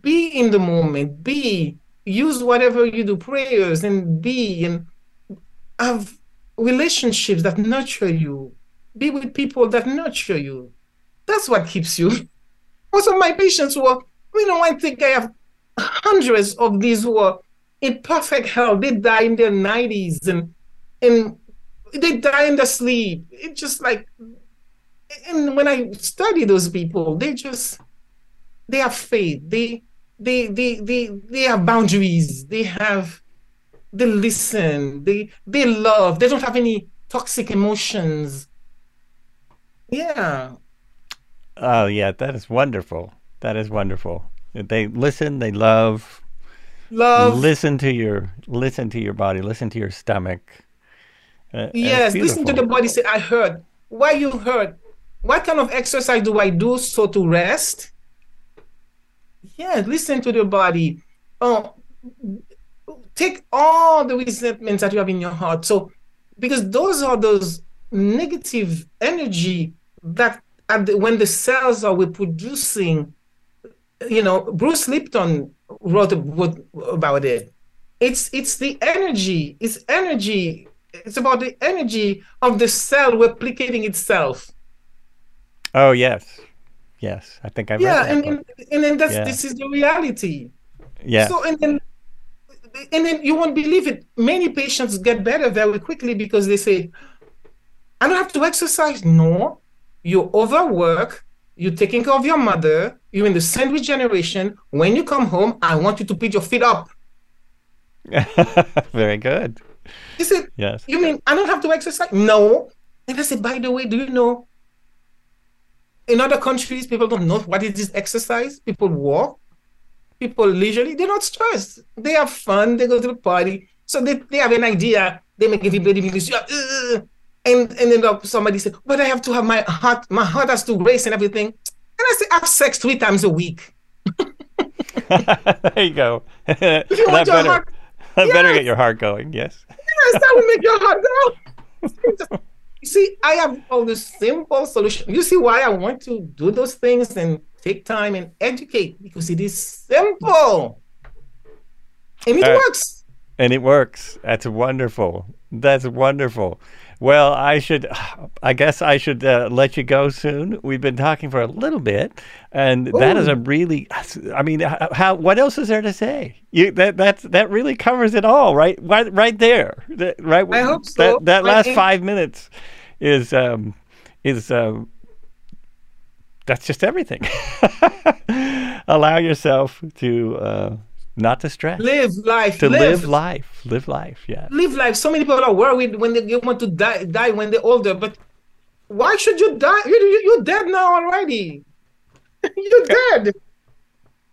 be in the moment, be, use whatever you do, prayers, and be, and have relationships that nurture you, be with people that nurture you. That's what keeps you. <laughs> Most of my patients were, you know, I think I have hundreds of these who are in perfect health. They die in their 90s and and they die in their sleep. It's just like and when I study those people, they just they have faith. They they they they they have boundaries. They have they listen. They they love. They don't have any toxic emotions. Yeah. Oh yeah, that is wonderful. That is wonderful. They listen, they love, love listen to your listen to your body listen to your stomach uh, yes listen to the body say i heard why you heard what kind of exercise do i do so to rest yeah listen to the body oh take all the resentments that you have in your heart so because those are those negative energy that the, when the cells are reproducing you know bruce lipton wrote about it. It's it's the energy. It's energy. It's about the energy of the cell replicating itself. Oh yes, yes. I think I yeah, and, and and then that's yeah. this is the reality. Yeah. So and then and then you won't believe it. Many patients get better very quickly because they say, "I don't have to exercise." No, you overwork you're taking care of your mother, you're in the sandwich generation. When you come home, I want you to put your feet up. <laughs> Very good. He said, Yes. You mean I don't have to exercise? No. And I said, by the way, do you know in other countries people don't know what is this exercise? People walk, people leisurely, they're not stressed. They have fun, they go to the party. So they, they have an idea, they make everybody feel uh, and and then somebody said, "But I have to have my heart. My heart has to race and everything." And I say, "Have sex three times a week." <laughs> there you go. you <laughs> that better, heart, that yes. better get your heart going. Yes. Yes, that will make your heart go. <laughs> you see, I have all this simple solution. You see why I want to do those things, and take time and educate because it is simple and it Uh, works. And it works. That's wonderful. That's wonderful. Well, I should, I guess I should uh, let you go soon. We've been talking for a little bit, and that is a really, I mean, how? What else is there to say? You that that's that really covers it all, right? Right, right there. That, right. I hope so. That that last think- five minutes is um is um that's just everything. <laughs> Allow yourself to uh, not to stress Live life. to live live life live life yeah live life. So many people are worried when they want to die, die when they're older. But why should you die? You, you, you're dead now already. <laughs> you're dead.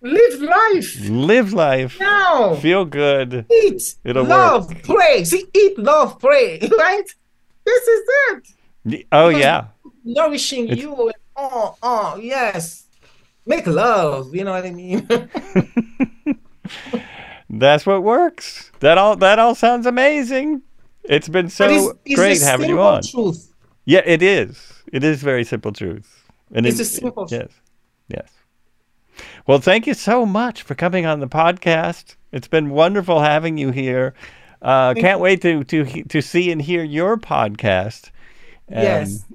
Live life live life now. feel good Eat, It'll love, pray. See, eat, love, pray. <laughs> Right? This is it. Oh Because- yeah Nourishing It's- you. Oh, oh, yes. Make love. You know what I mean? <laughs> that's what works. That all that all sounds amazing. It's been so But it's- it's great having you on. Truth. yeah it is. It is very simple truth. And It's it- a simple yes. yes. Well thank you so much for coming on the podcast. It's been wonderful having you here. Uh, can't wait to to to see and hear your podcast. And, Yes.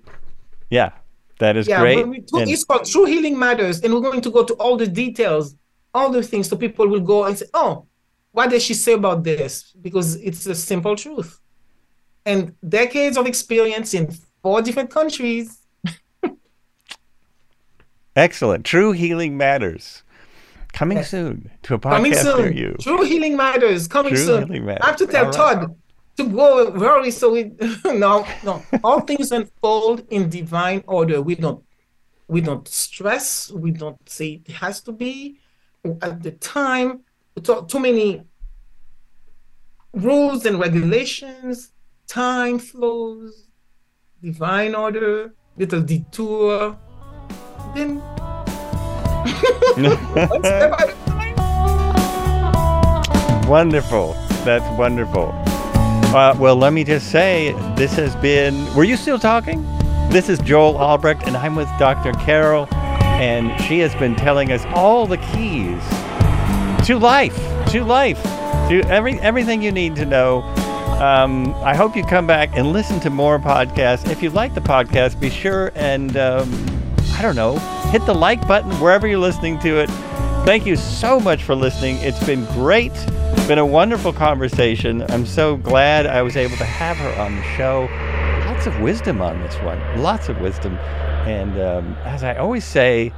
yeah that is Yeah, great took, And- it's called True Healing Matters, and we're going to go to all the details, all the things, so people will go and say, "Oh, what does she say about this?" Because it's a simple truth, and decades of experience in four different countries. <laughs> Excellent. True Healing Matters. Coming Yes. soon to a Coming podcast near soon. you. True Healing Matters coming True soon. Healing Matters. I have to tell right. Todd to go very so we <laughs> no no all things unfold in divine order. We don't we don't stress. We don't say it has to be at the time. Too, many rules and regulations. Time flows. Divine order. Little detour. Then. <laughs> Wonderful. That's wonderful. Uh, well, let me just say, this has been. Were you still talking? This is Joel Albrecht, and I'm with Dr. Carolle, and she has been telling us all the keys to life, to life, to every everything you need to know. Um, I hope you come back and listen to more podcasts. If you like the podcast, be sure and um, I don't know, hit the like button wherever you're listening to it. Thank you so much for listening. It's been great. It's been a wonderful conversation. I'm so glad I was able to have her on the show. Lots of wisdom on this one. Lots of wisdom. And um, as I always say,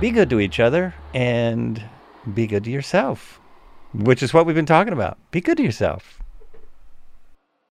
be good to each other and be good to yourself, which is what we've been talking about. Be good to yourself.